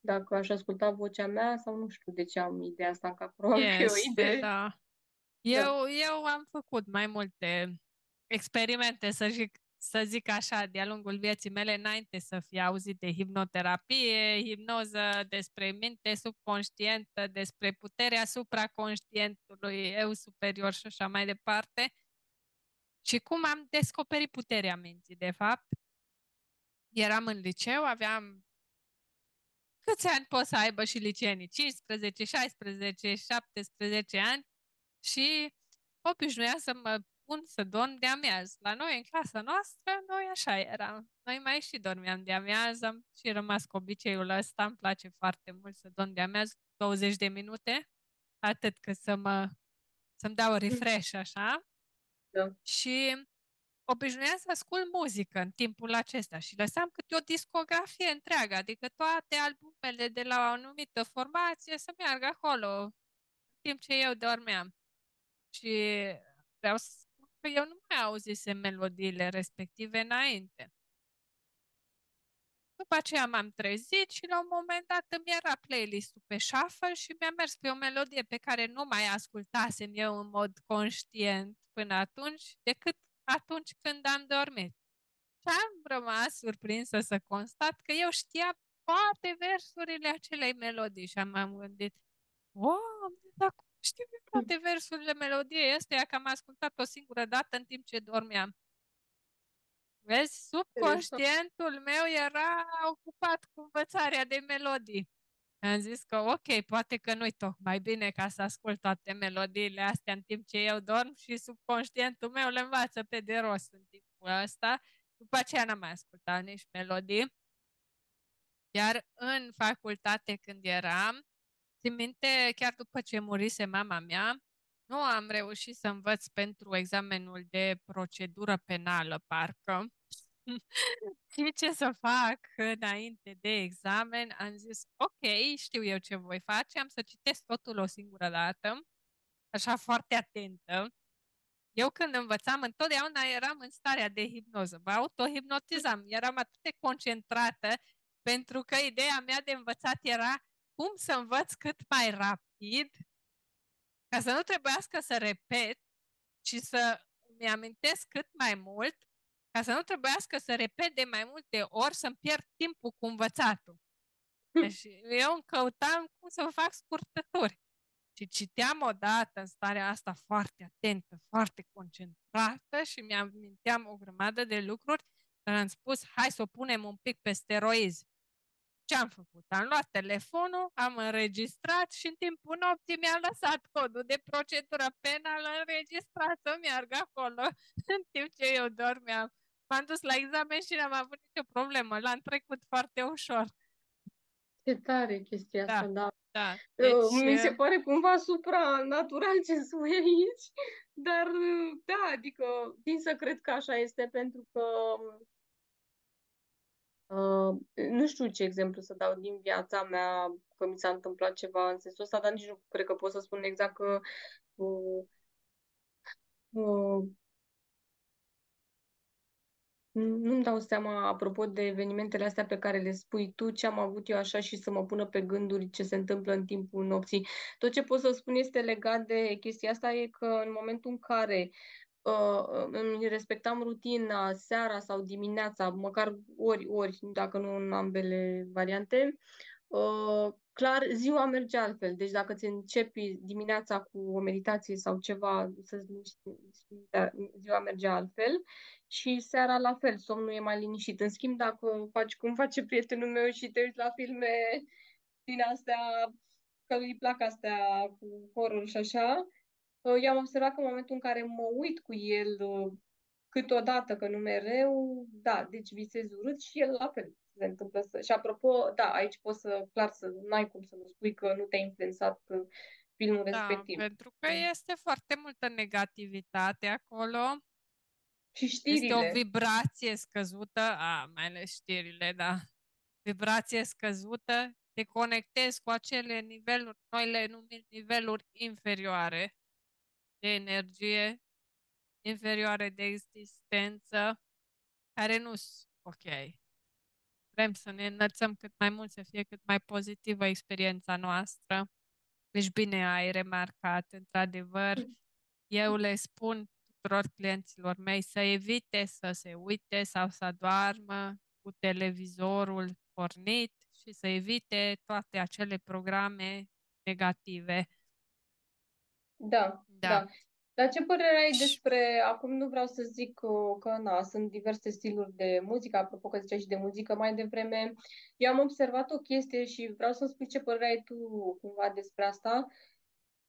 dacă aș asculta vocea mea sau nu știu de ce am ideea asta în cap. Este, o idee. Da. Eu, da. eu am făcut mai multe experimente, să zic, să zic așa, de-a lungul vieții mele, înainte să fie auzit de hipnoterapie, hipnoză despre minte subconștientă, despre puterea supraconștientului, eu superior și așa mai departe. Și cum am descoperit puterea minții, de fapt. Eram în liceu, aveam câți ani pot să aibă și liceenii? 15, 16, 17 ani și obișnuia să mă pun să dorm de amiază. La noi, în clasa noastră, noi așa eram. Noi mai și dormeam de amiază am și rămas cu obiceiul ăsta. Îmi place foarte mult să dorm de amiază 20 de minute, atât cât să mă să-mi dau refresh așa. Da. Și obișnuiam să ascult muzică în timpul acesta și lăsam câte o discografie întreagă, adică toate albumele de la o anumită formație să meargă acolo în timp ce eu dormeam. Și vreau să spun că eu nu mai auzisem melodiile respective înainte. După aceea m-am trezit și la un moment dat îmi era playlist-ul pe shuffle și mi-a mers pe o melodie pe care nu mai ascultasem eu în mod conștient până atunci, decât atunci când am dormit. Și am rămas surprinsă să constat că eu știam toate versurile acelei melodii și am gândit, wow, dar cum știu eu toate versurile melodiei astea că am ascultat o singură dată în timp ce dormeam. Vezi, subconștientul meu era ocupat cu învățarea de melodii. Am zis că ok, poate că nu-i tocmai bine ca să ascult toate melodiile astea în timp ce eu dorm și subconștientul meu le învață pe de rost în timpul ăsta. După aceea n-am mai ascultat nici melodii. Iar în facultate când eram, țin minte, chiar după ce murise mama mea, nu am reușit să învăț pentru examenul de procedură penală, parcă. și ce să fac înainte de examen? Am zis, ok, știu eu ce voi face, am să citesc totul o singură dată, așa foarte atentă. Eu când învățam, întotdeauna eram în starea de hipnoză, mă autohipnotizam, eram atât de concentrată pentru că ideea mea de învățat era cum să învăț cât mai rapid ca să nu trebuiască să repet, ci să mi amintesc cât mai mult ca să nu trebuiască să repet de mai multe ori să-mi pierd timpul cu învățatul. Deci eu îmi căutam cum să fac scurtături. Și citeam odată în starea asta foarte atentă, foarte concentrată și mi-aminteam o grămadă de lucruri, dar am spus, hai să o punem un pic pe steroizi. Ce am făcut? Am luat telefonul, am înregistrat și în timpul nopții mi-a lăsat codul de procedură penală înregistrat să meargă acolo în timp ce eu dormeam. M-am dus la examen și n-am avut nicio problemă. L-am trecut foarte ușor. Ce tare chestia da, asta, da. da. Uh, deci, Mi se uh, pare cumva supra-natural ce spui aici, dar uh, da, adică din să cred că așa este pentru că uh, nu știu ce exemplu să dau din viața mea că mi s-a întâmplat ceva în sensul ăsta, dar nici nu cred că pot să spun exact că uh, uh, nu-mi dau seama, apropo de evenimentele astea pe care le spui tu, ce am avut eu așa și să mă pună pe gânduri ce se întâmplă în timpul nopții. Tot ce pot să spun este legat de chestia asta e că în momentul în care uh, îmi respectam rutina seara sau dimineața, măcar ori, ori, dacă nu în ambele variante, uh, clar, ziua merge altfel. Deci dacă ți începi dimineața cu o meditație sau ceva, să ziua merge altfel și seara la fel, somnul e mai liniștit. În schimb, dacă faci cum face prietenul meu și te uiți la filme din astea, că îi plac astea cu horror și așa, uh, i-am observat că în momentul în care mă uit cu el uh, câteodată, că nu mereu, da, deci visez urât și el la fel se întâmplă să... Și apropo, da, aici poți să, clar, să n-ai cum să nu spui că nu te-a influențat uh, filmul da, respectiv. pentru că este foarte multă negativitate acolo. Și știrile. Este o vibrație scăzută, a, mai ales știrile, da. Vibrație scăzută, te conectezi cu acele niveluri, noi le numim niveluri inferioare de energie, inferioare de existență, care nu sunt ok. Vrem să ne înălțăm cât mai mult, să fie cât mai pozitivă experiența noastră. Deci bine ai remarcat, într-adevăr, eu le spun tuturor clienților mei să evite să se uite sau să doarmă cu televizorul pornit și să evite toate acele programe negative. Da, da. da. Dar ce părere ai despre, acum nu vreau să zic uh, că na, sunt diverse stiluri de muzică, apropo că ziceai și de muzică mai devreme, eu am observat o chestie și vreau să spui ce părere ai tu cumva despre asta.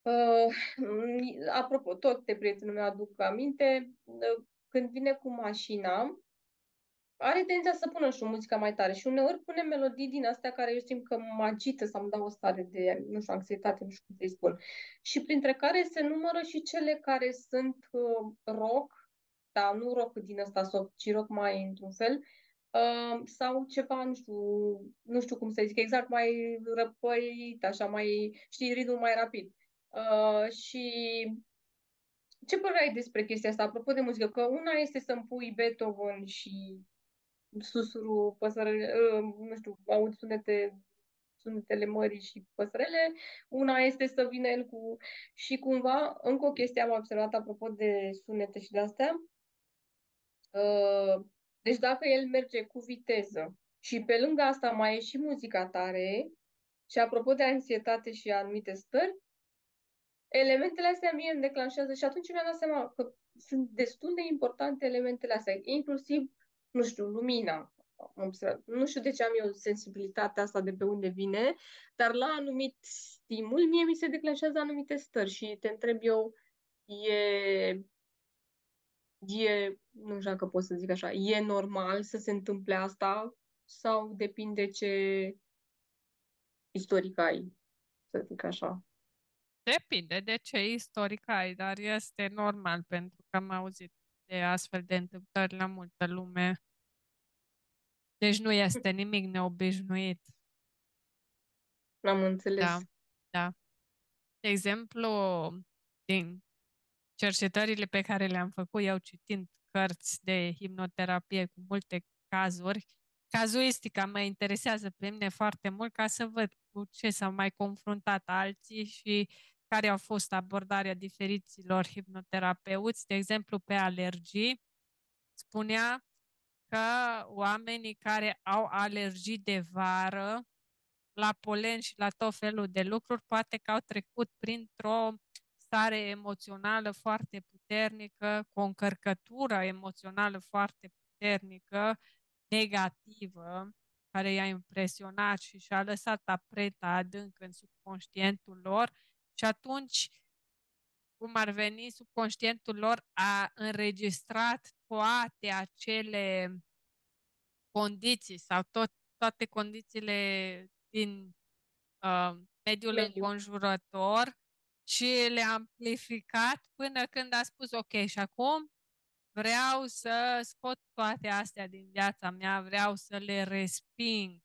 Uh, apropo, tot de prietenul meu aduc aminte, uh, când vine cu mașina, are tendința să pună și o muzică mai tare și uneori pune melodii din astea care eu simt că mă agită sau îmi dau o stare de, nu știu, anxietate, nu știu cum să-i spun. Și printre care se numără și cele care sunt uh, rock, dar nu rock din ăsta soft, ci rock mai într-un fel, uh, sau ceva, nu știu, nu știu cum să zic exact, mai răpăit, așa, mai, știi, ritmul mai rapid. Uh, și ce părere ai despre chestia asta, apropo de muzică? Că una este să-mi pui Beethoven și susurul, păsărele, ă, nu știu, aud sunete, sunetele mării și păsărele. Una este să vină el cu... Și cumva, încă o chestie am observat apropo de sunete și de astea. Ă, deci dacă el merge cu viteză și pe lângă asta mai e și muzica tare, și apropo de anxietate și anumite stări, elementele astea mie îmi declanșează și atunci mi-am dat seama că sunt destul de importante elementele astea, inclusiv nu știu, lumina. Nu știu de ce am eu sensibilitatea asta de pe unde vine, dar la anumit stimul mie mi se declanșează anumite stări și te întreb eu, e, e, nu știu dacă pot să zic așa, e normal să se întâmple asta sau depinde ce istoric ai, să zic așa? Depinde de ce istoric ai, dar este normal pentru că am auzit de astfel de întâmplări la multă lume. Deci nu este nimic neobișnuit. Am înțeles. Da, da. De exemplu, din cercetările pe care le-am făcut eu citind cărți de hipnoterapie cu multe cazuri, cazuistica mă interesează pe mine foarte mult ca să văd cu ce s-au mai confruntat alții și care au fost abordarea diferiților hipnoterapeuți, de exemplu pe alergii, spunea că oamenii care au alergii de vară la polen și la tot felul de lucruri, poate că au trecut printr-o stare emoțională foarte puternică, cu o încărcătură emoțională foarte puternică, negativă, care i-a impresionat și și-a lăsat apreta adânc în subconștientul lor și atunci cum ar veni, subconștientul lor a înregistrat toate acele condiții sau tot, toate condițiile din uh, mediul Mediu. înconjurător și le-a amplificat până când a spus ok, și acum vreau să scot toate astea din viața mea, vreau să le resping.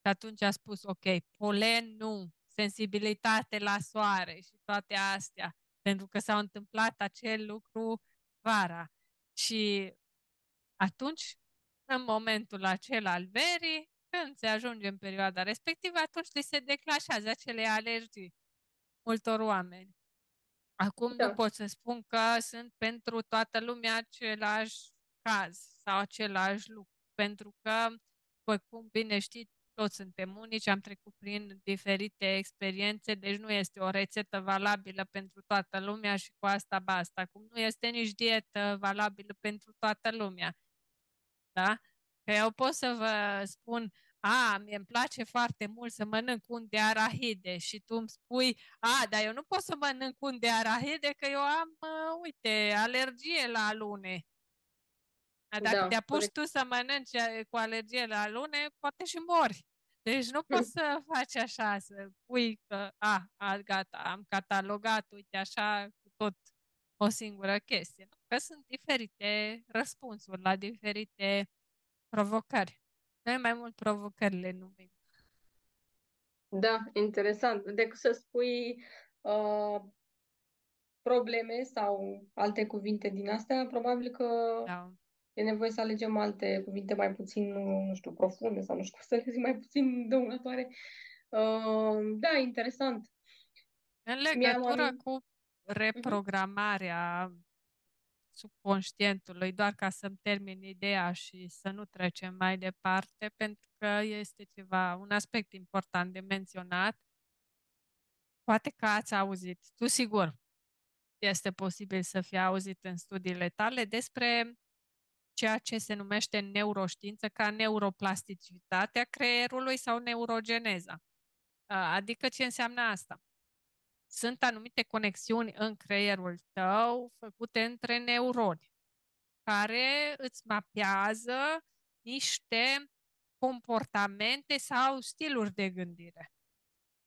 Și atunci a spus ok, polen nu, sensibilitate la soare și toate astea pentru că s-a întâmplat acel lucru vara. Și atunci, în momentul acela al verii, când se ajunge în perioada respectivă, atunci li se declanșează acele alergii multor oameni. Acum da. nu pot să spun că sunt pentru toată lumea același caz sau același lucru, pentru că, după cum bine știți, toți suntem unici, am trecut prin diferite experiențe, deci nu este o rețetă valabilă pentru toată lumea și cu asta basta. Cum nu este nici dietă valabilă pentru toată lumea. Da? Că eu pot să vă spun, a, mie îmi place foarte mult să mănânc un de arahide și tu îmi spui, a, dar eu nu pot să mănânc un de arahide că eu am, uh, uite, alergie la alune. Dacă da, te apuci corect. tu să mănânci uh, cu alergie la alune, poate și mori. Deci nu poți să faci așa, să pui că, a, a, gata, am catalogat, uite, așa, cu tot o singură chestie. Nu? Că sunt diferite răspunsuri la diferite provocări. Noi mai mult provocările numim. Da, interesant. Decât să spui uh, probleme sau alte cuvinte din astea, probabil că da. E nevoie să alegem alte cuvinte mai puțin, nu știu, profunde sau nu știu să le zic, mai puțin dăunătoare. Uh, da, interesant. În legătură cu mhm. reprogramarea uh-huh subconștientului, doar ca să-mi termin ideea și să nu trecem mai departe, pentru că este ceva, un aspect important de menționat. Poate că ați auzit, tu sigur, este posibil să fie auzit în studiile tale despre ceea ce se numește în neuroștiință ca neuroplasticitatea creierului sau neurogeneza. Adică ce înseamnă asta? sunt anumite conexiuni în creierul tău făcute între neuroni care îți mapează niște comportamente sau stiluri de gândire.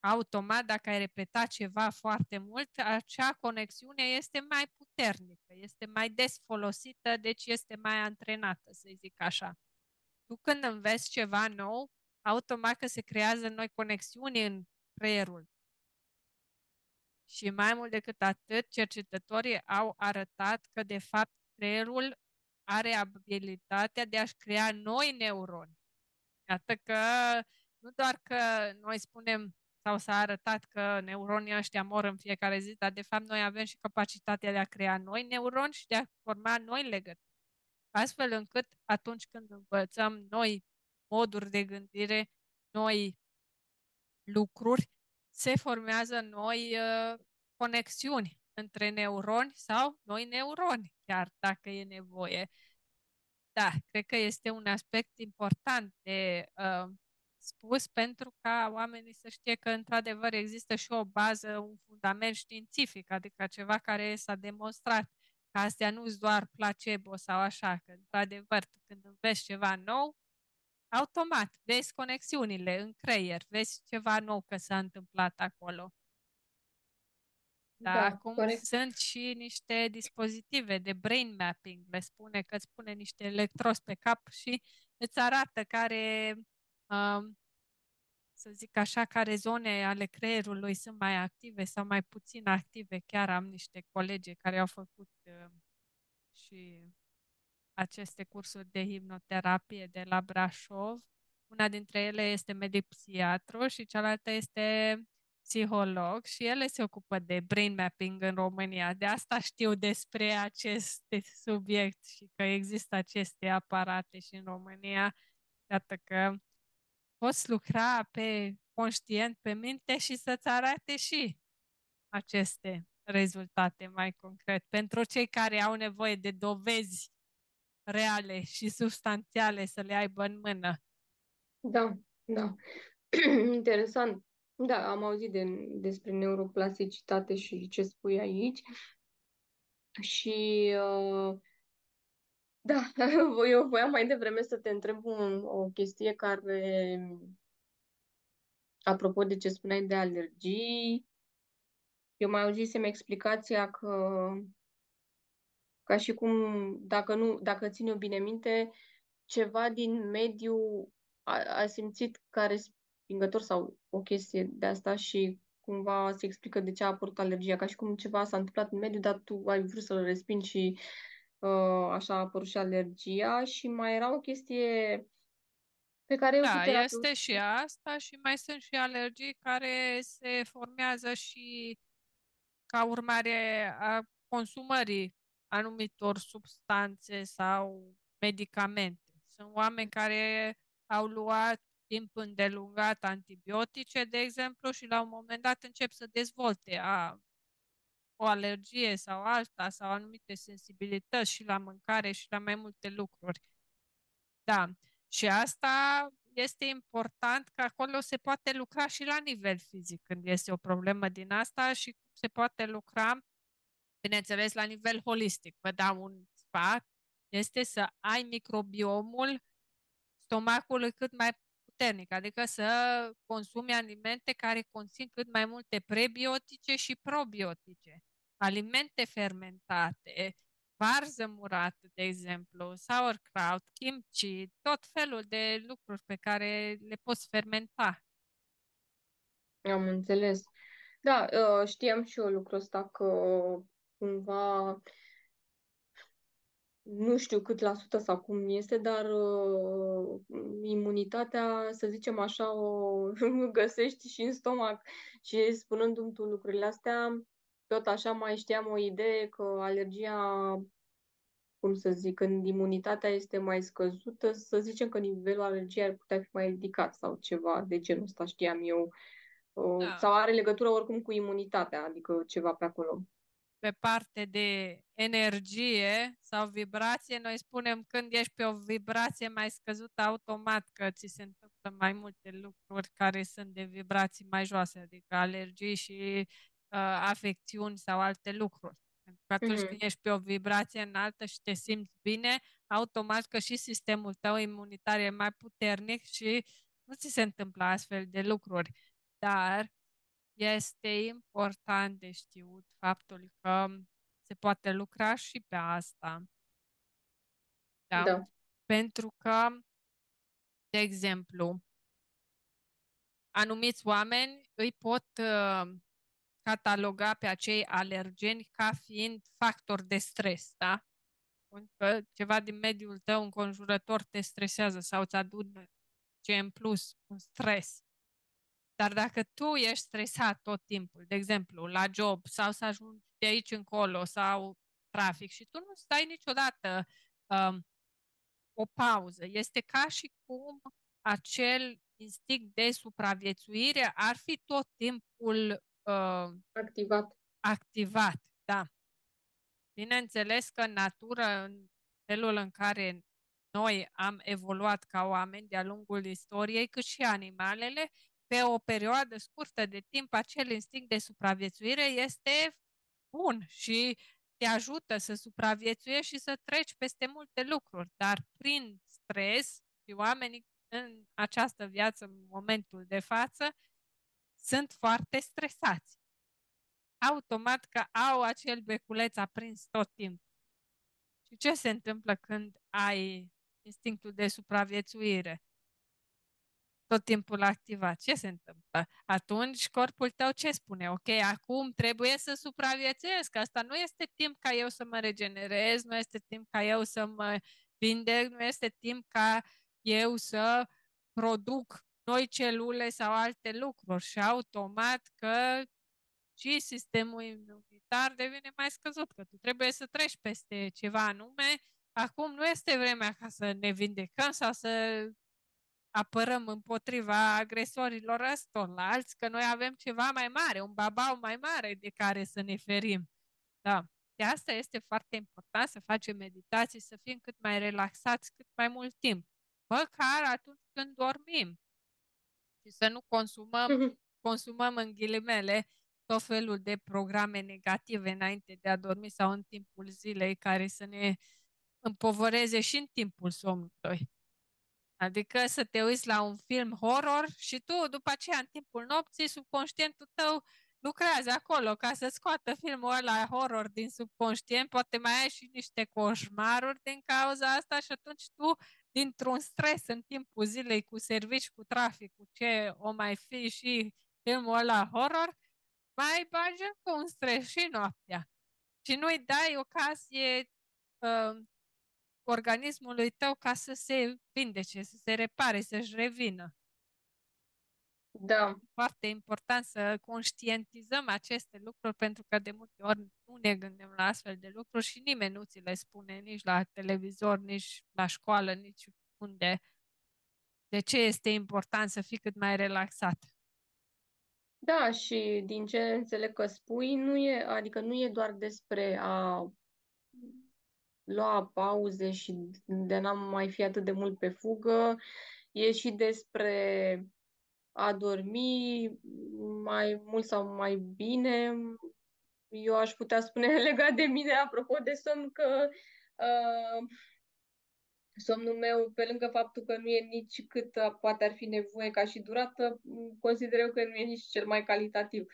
Automat, dacă ai repetat ceva foarte mult, acea conexiune este mai puternică, este mai des folosită, deci este mai antrenată, să zic așa. Tu când înveți ceva nou, automat că se creează noi conexiuni în creierul și mai mult decât atât, cercetătorii au arătat că, de fapt, creierul are abilitatea de a-și crea noi neuroni. Iată că nu doar că noi spunem sau s-a arătat că neuronii ăștia mor în fiecare zi, dar de fapt noi avem și capacitatea de a crea noi neuroni și de a forma noi legături. Astfel încât atunci când învățăm noi moduri de gândire, noi lucruri, se formează noi uh, conexiuni între neuroni sau noi neuroni, chiar dacă e nevoie. Da, cred că este un aspect important de uh, spus pentru ca oamenii să știe că într-adevăr există și o bază, un fundament științific, adică ceva care s-a demonstrat că astea nu sunt doar placebo sau așa, că într-adevăr când înveți ceva nou, automat, vezi conexiunile în creier, vezi ceva nou că s-a întâmplat acolo. Da, da acum corect. sunt și niște dispozitive de brain mapping, le spune că îți pune niște electrozi pe cap și îți arată care, um, să zic așa, care zone ale creierului sunt mai active sau mai puțin active. Chiar am niște colegi care au făcut uh, și aceste cursuri de hipnoterapie de la Brașov. Una dintre ele este medic psihiatru și cealaltă este psiholog și ele se ocupă de brain mapping în România. De asta știu despre acest subiect și că există aceste aparate și în România. Iată că poți lucra pe conștient, pe minte și să-ți arate și aceste rezultate mai concret. Pentru cei care au nevoie de dovezi reale și substanțiale să le aibă în mână. Da, da. Interesant. Da, am auzit de, despre neuroplasticitate și ce spui aici. Și uh, da, eu voiam mai devreme să te întreb un, o chestie care, apropo de ce spuneai de alergii, eu mai auzisem explicația că ca și cum, dacă nu, dacă țin eu bine minte, ceva din mediu a, a simțit ca respingător sau o chestie de asta și cumva se explică de ce a apărut alergia, ca și cum ceva s-a întâmplat în mediu, dar tu ai vrut să-l respingi și uh, așa a apărut și alergia și mai era o chestie pe care eu Da, este și asta și mai sunt și alergii care se formează și ca urmare a consumării anumitor substanțe sau medicamente. Sunt oameni care au luat timp îndelungat antibiotice, de exemplu, și la un moment dat încep să dezvolte a, o alergie sau alta sau anumite sensibilități și la mâncare și la mai multe lucruri. Da. Și asta este important că acolo se poate lucra și la nivel fizic când este o problemă din asta și se poate lucra, bineînțeles, la nivel holistic. Vă dau un sfat, este să ai microbiomul stomacului cât mai puternic, adică să consumi alimente care conțin cât mai multe prebiotice și probiotice. Alimente fermentate, varză murată, de exemplu, sauerkraut, kimchi, tot felul de lucruri pe care le poți fermenta. Am înțeles. Da, uh, știam și eu lucrul ăsta că cumva nu știu cât la sută sau cum este, dar uh, imunitatea, să zicem așa, o găsești și în stomac. Și spunându-mi tu lucrurile astea, tot așa mai știam o idee că alergia, cum să zic, când imunitatea este mai scăzută, să zicem că nivelul alergiei ar putea fi mai ridicat sau ceva de genul ăsta, știam eu. Uh, da. Sau are legătură oricum cu imunitatea, adică ceva pe acolo pe parte de energie sau vibrație, noi spunem când ești pe o vibrație mai scăzută automat că ți se întâmplă mai multe lucruri care sunt de vibrații mai joase, adică alergii și uh, afecțiuni sau alte lucruri. Pentru că atunci mm-hmm. când ești pe o vibrație înaltă și te simți bine, automat că și sistemul tău imunitar e mai puternic și nu ți se întâmplă astfel de lucruri. Dar este important de știut faptul că se poate lucra și pe asta. Da? da. Pentru că, de exemplu, anumiți oameni îi pot uh, cataloga pe acei alergeni ca fiind factor de stres, da? Că ceva din mediul tău înconjurător te stresează sau îți adună ce în plus, un stres. Dar dacă tu ești stresat tot timpul, de exemplu, la job sau să ajungi de aici încolo sau trafic și tu nu stai niciodată um, o pauză, este ca și cum acel instinct de supraviețuire ar fi tot timpul uh, activat. activat. Da. Bineînțeles că în natură, în felul în care noi am evoluat ca oameni de-a lungul istoriei, cât și animalele, pe o perioadă scurtă de timp, acel instinct de supraviețuire este bun și te ajută să supraviețuiești și să treci peste multe lucruri, dar prin stres și oamenii în această viață, în momentul de față, sunt foarte stresați. Automat că au acel beculeț aprins tot timpul. Și ce se întâmplă când ai instinctul de supraviețuire? tot timpul activat. Ce se întâmplă? Atunci corpul tău ce spune? Ok, acum trebuie să supraviețuiesc. Asta nu este timp ca eu să mă regenerez, nu este timp ca eu să mă vindec, nu este timp ca eu să produc noi celule sau alte lucruri și automat că și sistemul imunitar devine mai scăzut, că tu trebuie să treci peste ceva anume. Acum nu este vremea ca să ne vindecăm sau să apărăm împotriva agresorilor alți, că noi avem ceva mai mare, un babau mai mare de care să ne ferim. Da. De asta este foarte important să facem meditații, să fim cât mai relaxați cât mai mult timp. Măcar atunci când dormim. Și să nu consumăm, mhm. consumăm în ghilimele tot felul de programe negative înainte de a dormi sau în timpul zilei care să ne împovăreze și în timpul somnului. Adică să te uiți la un film horror și tu, după aceea, în timpul nopții, subconștientul tău lucrează acolo ca să scoată filmul ăla horror din subconștient, poate mai ai și niște coșmaruri din cauza asta și atunci tu, dintr-un stres în timpul zilei cu servici, cu trafic, cu ce o mai fi și filmul ăla horror, mai bagi încă un stres și noaptea. Și nu-i dai ocazie uh, organismului tău ca să se vindece, să se repare, să-și revină. Da. Foarte important să conștientizăm aceste lucruri pentru că de multe ori nu ne gândim la astfel de lucruri și nimeni nu ți le spune nici la televizor, nici la școală, nici unde. De ce este important să fii cât mai relaxat? Da, și din ce înțeleg că spui, nu e, adică nu e doar despre a lua pauze și de n-am mai fi atât de mult pe fugă, e și despre a dormi mai mult sau mai bine. Eu aș putea spune legat de mine, apropo de somn, că uh, somnul meu, pe lângă faptul că nu e nici cât poate ar fi nevoie ca și durată, consider eu că nu e nici cel mai calitativ.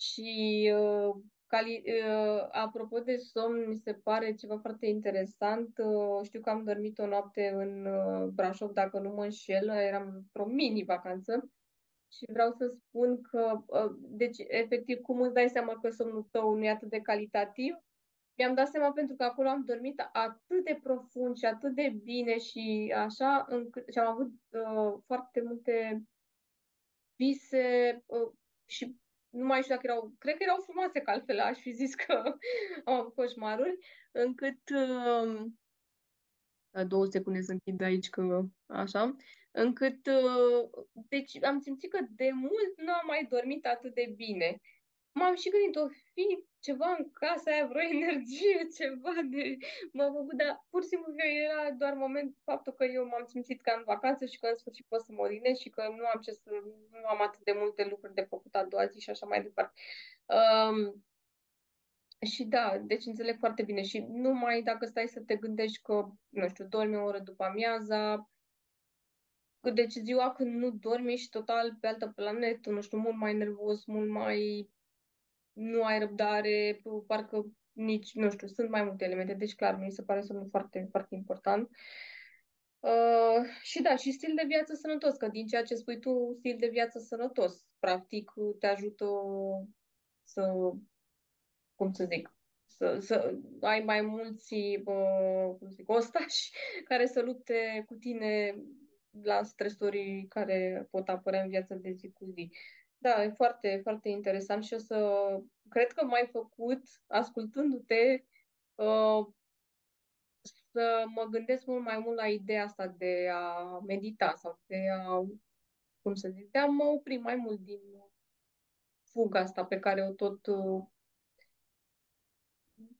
Și uh, cali, uh, apropo de somn, mi se pare ceva foarte interesant. Uh, știu că am dormit o noapte în uh, Brașov, dacă nu mă înșel, eram într-o mini-vacanță și vreau să spun că, uh, deci, efectiv, cum îți dai seama că somnul tău nu e atât de calitativ? mi-am dat seama pentru că acolo am dormit atât de profund și atât de bine și așa, încât, și am avut uh, foarte multe vise uh, și nu mai știu dacă erau, cred că erau frumoase, că altfel aș fi zis că am avut coșmaruri, încât uh, două secunde să închid aici că așa, încât uh, deci am simțit că de mult nu am mai dormit atât de bine m-am și gândit, o fi ceva în casa aia, vreo energie, ceva de... M-a făcut, dar pur și simplu era doar moment faptul că eu m-am simțit ca în vacanță și că în sfârșit pot să mă odinesc și că nu am ce să... nu am atât de multe lucruri de făcut a doua zi și așa mai departe. Um, și da, deci înțeleg foarte bine. Și numai dacă stai să te gândești că, nu știu, dormi o oră după amiaza, deci ziua când nu dormi ești total pe altă planetă, nu știu, mult mai nervos, mult mai nu ai răbdare, parcă nici, nu știu, sunt mai multe elemente, deci clar, mi se pare somnul foarte, foarte important. Uh, și da, și stil de viață sănătos, că din ceea ce spui tu, stil de viață sănătos, practic, te ajută să, cum să zic, să, să ai mai mulți, uh, cum să zic, ostași care să lupte cu tine la stresorii care pot apărea în viața de zi cu zi. Da, e foarte, foarte interesant și o să... Cred că mai făcut, ascultându-te, uh, să mă gândesc mult mai mult la ideea asta de a medita sau de a, cum să zic, de a mă opri mai mult din fuga asta pe care o tot uh,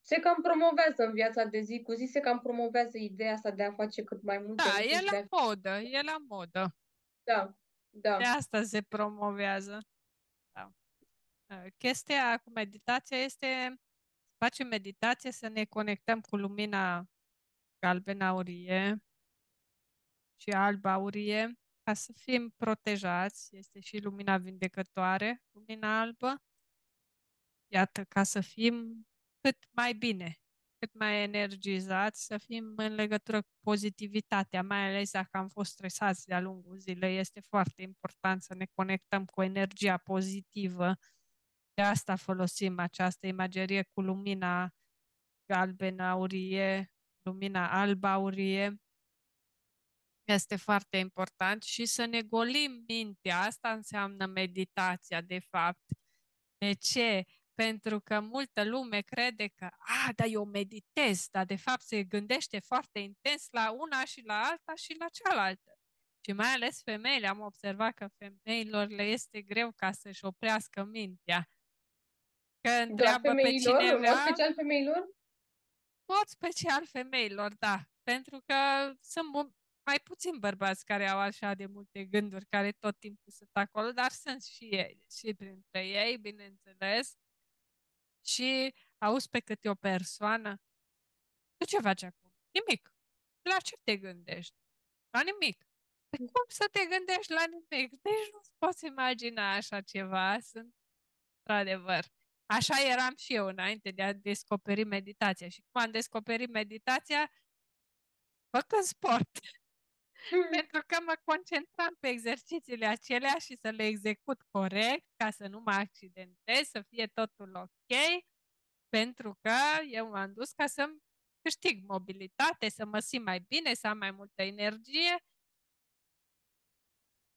se cam promovează în viața de zi cu zi, se cam promovează ideea asta de a face cât mai multe Da, e la a... modă, e la modă. Da, da. De asta se promovează. Da. Uh, chestia cu meditația este să facem meditație, să ne conectăm cu lumina galben aurie și alb aurie, ca să fim protejați. Este și lumina vindecătoare, lumina albă. Iată, ca să fim cât mai bine cât mai energizați, să fim în legătură cu pozitivitatea, mai ales dacă am fost stresați de-a lungul zilei. Este foarte important să ne conectăm cu energia pozitivă. De asta folosim această imagerie cu lumina galbenă aurie, lumina albă aurie. Este foarte important și să ne golim mintea. Asta înseamnă meditația, de fapt. De ce? Pentru că multă lume crede că, a, dar eu meditez, dar de fapt se gândește foarte intens la una și la alta și la cealaltă. Și mai ales femeile, am observat că femeilor le este greu ca să-și oprească mintea. Că întreabă pe cineva... Mod special femeilor? Mod special femeilor, da. Pentru că sunt mai puțin bărbați care au așa de multe gânduri, care tot timpul sunt acolo, dar sunt și ei, și printre ei, bineînțeles și auzi pe câte o persoană. Tu ce faci acum? Nimic. La ce te gândești? La nimic. De cum să te gândești la nimic? Deci nu-ți poți imagina așa ceva. Sunt, într-adevăr. Așa eram și eu înainte de a descoperi meditația. Și cum am descoperit meditația? Făcând sport. Pentru că mă concentram pe exercițiile acelea și să le execut corect, ca să nu mă accidentez, să fie totul ok, pentru că eu m-am dus ca să câștig mobilitate, să mă simt mai bine, să am mai multă energie.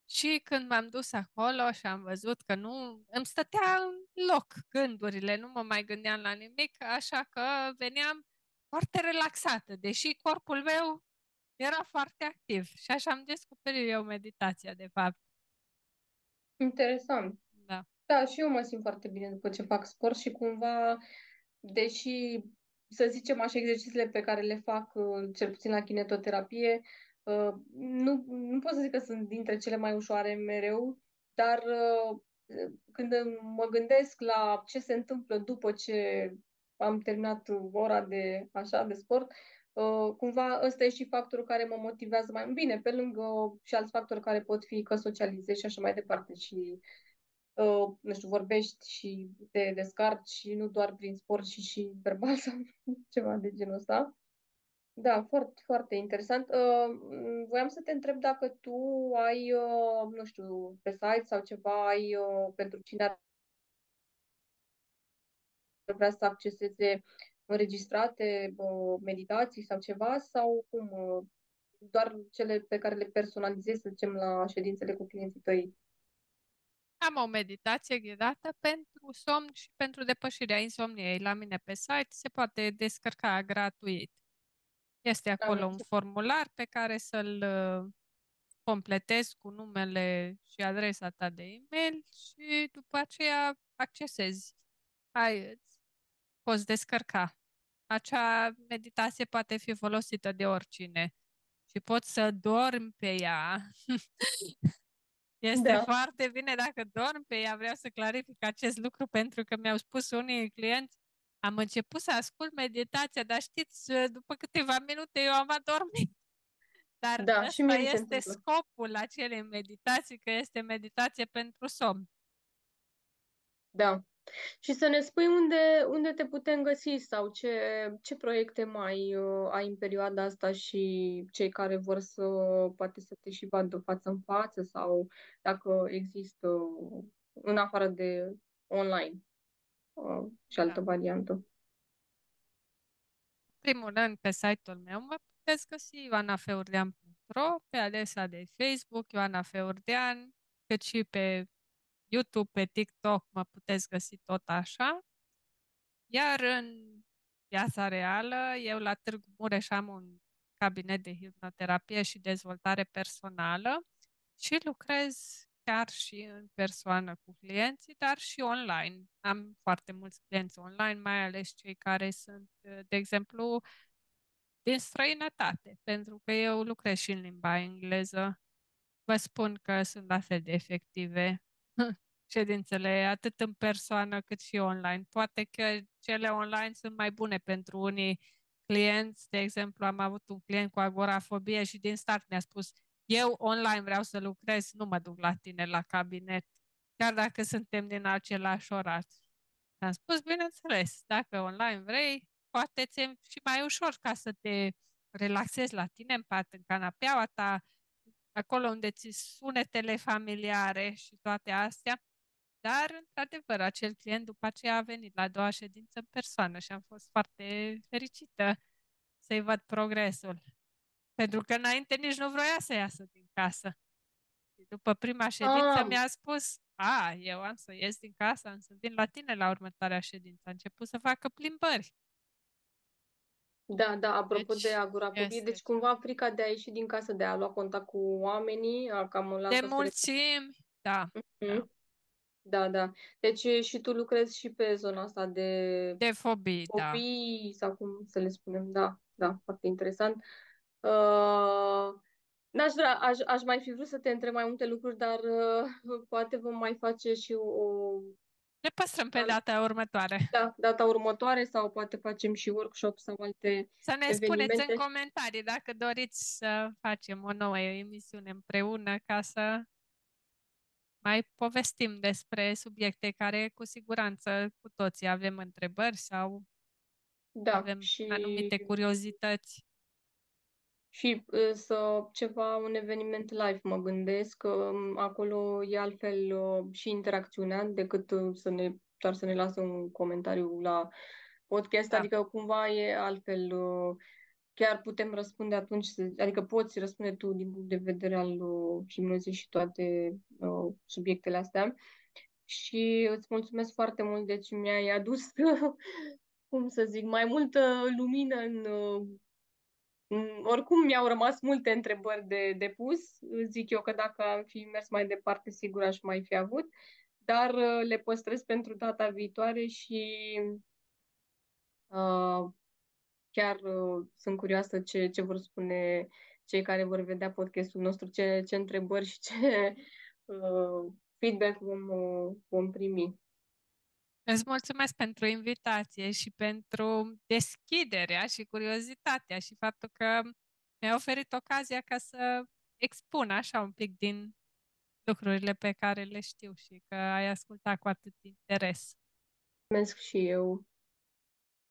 Și când m-am dus acolo și am văzut că nu îmi stătea în loc gândurile, nu mă mai gândeam la nimic, așa că veneam foarte relaxată, deși corpul meu era foarte activ și așa am descoperit eu meditația, de fapt. Interesant. Da. Da, și eu mă simt foarte bine după ce fac sport și cumva, deși, să zicem așa, exercițiile pe care le fac, uh, cel puțin la kinetoterapie, uh, nu, nu pot să zic că sunt dintre cele mai ușoare mereu, dar uh, când mă gândesc la ce se întâmplă după ce am terminat ora de așa de sport, Uh, cumva ăsta e și factorul care mă motivează mai bine, pe lângă și alți factori care pot fi că socializezi și așa mai departe și uh, nu știu, vorbești și te descarci și nu doar prin sport, și și verbal sau ceva de genul ăsta. Da, foarte, foarte interesant. Uh, voiam să te întreb dacă tu ai, uh, nu știu, pe site sau ceva, ai uh, pentru cine ar vrea să acceseze înregistrate meditații sau ceva sau cum? Doar cele pe care le personalizezi, să zicem, la ședințele cu clienții tăi? Am o meditație ghidată pentru somn și pentru depășirea insomniei. La mine pe site se poate descărca gratuit. Este acolo un formular pe care să-l uh, completezi cu numele și adresa ta de e-mail și după aceea accesezi. Ai, poți descărca acea meditație poate fi folosită de oricine și poți să dormi pe ea. Este da. foarte bine dacă dormi pe ea. Vreau să clarific acest lucru pentru că mi-au spus unii clienți am început să ascult meditația, dar știți, după câteva minute eu am adormit. Dar da, și este scopul acelei meditații, că este meditație pentru somn. Da, și să ne spui unde, unde te putem găsi sau ce, ce proiecte mai uh, ai în perioada asta și cei care vor să poate să te și vadă față în față sau dacă există în afară de online uh, și altă da. variantă. Primul rând, pe site-ul meu mă puteți găsi ioanafeurdean.ro, pe adresa de Facebook Ioana Feurdean, cât și pe YouTube, pe TikTok mă puteți găsi tot așa. Iar în viața reală, eu la Târgu Mureș am un cabinet de hipnoterapie și dezvoltare personală și lucrez chiar și în persoană cu clienții, dar și online. Am foarte mulți clienți online, mai ales cei care sunt, de exemplu, din străinătate, pentru că eu lucrez și în limba engleză. Vă spun că sunt la fel de efective ședințele, atât în persoană cât și online. Poate că cele online sunt mai bune pentru unii clienți. De exemplu, am avut un client cu agorafobie și din start mi-a spus eu online vreau să lucrez, nu mă duc la tine la cabinet, chiar dacă suntem din același oraș. Am spus, bineînțeles, dacă online vrei, poate ți și mai ușor ca să te relaxezi la tine în pat, în canapeaua ta, acolo unde ți sunetele familiare și toate astea. Dar, într-adevăr, acel client după aceea a venit la a doua ședință în persoană și am fost foarte fericită să-i văd progresul. Pentru că înainte nici nu vroia să iasă din casă. Și după prima ședință ah. mi-a spus, a, eu am să ies din casă, am să vin la tine la următoarea ședință. A început să facă plimbări. Da, da, apropo deci, de agorafobie, este. deci cumva frica de a ieși din casă, de a lua contact cu oamenii, a cam De mulțimi, da. Mm-hmm. da. Da, da. Deci și tu lucrezi și pe zona asta de De fobii, da. fobii sau cum să le spunem. Da, da, foarte interesant. Uh, n-aș vrea, aș, aș mai fi vrut să te întreb mai multe lucruri, dar uh, poate vom mai face și o... Le păstrăm pe data următoare. Da, data următoare sau poate facem și workshop sau alte Să ne evenimente. spuneți în comentarii dacă doriți să facem o nouă emisiune împreună ca să mai povestim despre subiecte care cu siguranță cu toții avem întrebări sau da, avem și... anumite curiozități. Și uh, să ceva, un eveniment live, mă gândesc, că um, acolo e altfel uh, și interacțiunea decât uh, să ne, doar să ne lasă un comentariu la podcast, da. adică cumva e altfel chiar putem răspunde atunci, adică poți răspunde tu din punct de vedere al uh, hipnozei și toate uh, subiectele astea. Și îți mulțumesc foarte mult, deci mi-ai adus, cum să zic, mai multă lumină în, uh, mm, oricum mi-au rămas multe întrebări de, de pus. Zic eu că dacă am fi mers mai departe, sigur aș mai fi avut, dar uh, le păstrez pentru data viitoare și uh, chiar uh, sunt curioasă ce, ce vor spune cei care vor vedea podcastul nostru, ce, ce întrebări și ce uh, feedback vom, uh, vom primi. Îți mulțumesc pentru invitație și pentru deschiderea și curiozitatea și faptul că mi-a oferit ocazia ca să expun așa un pic din lucrurile pe care le știu și că ai ascultat cu atât interes. Mulțumesc și eu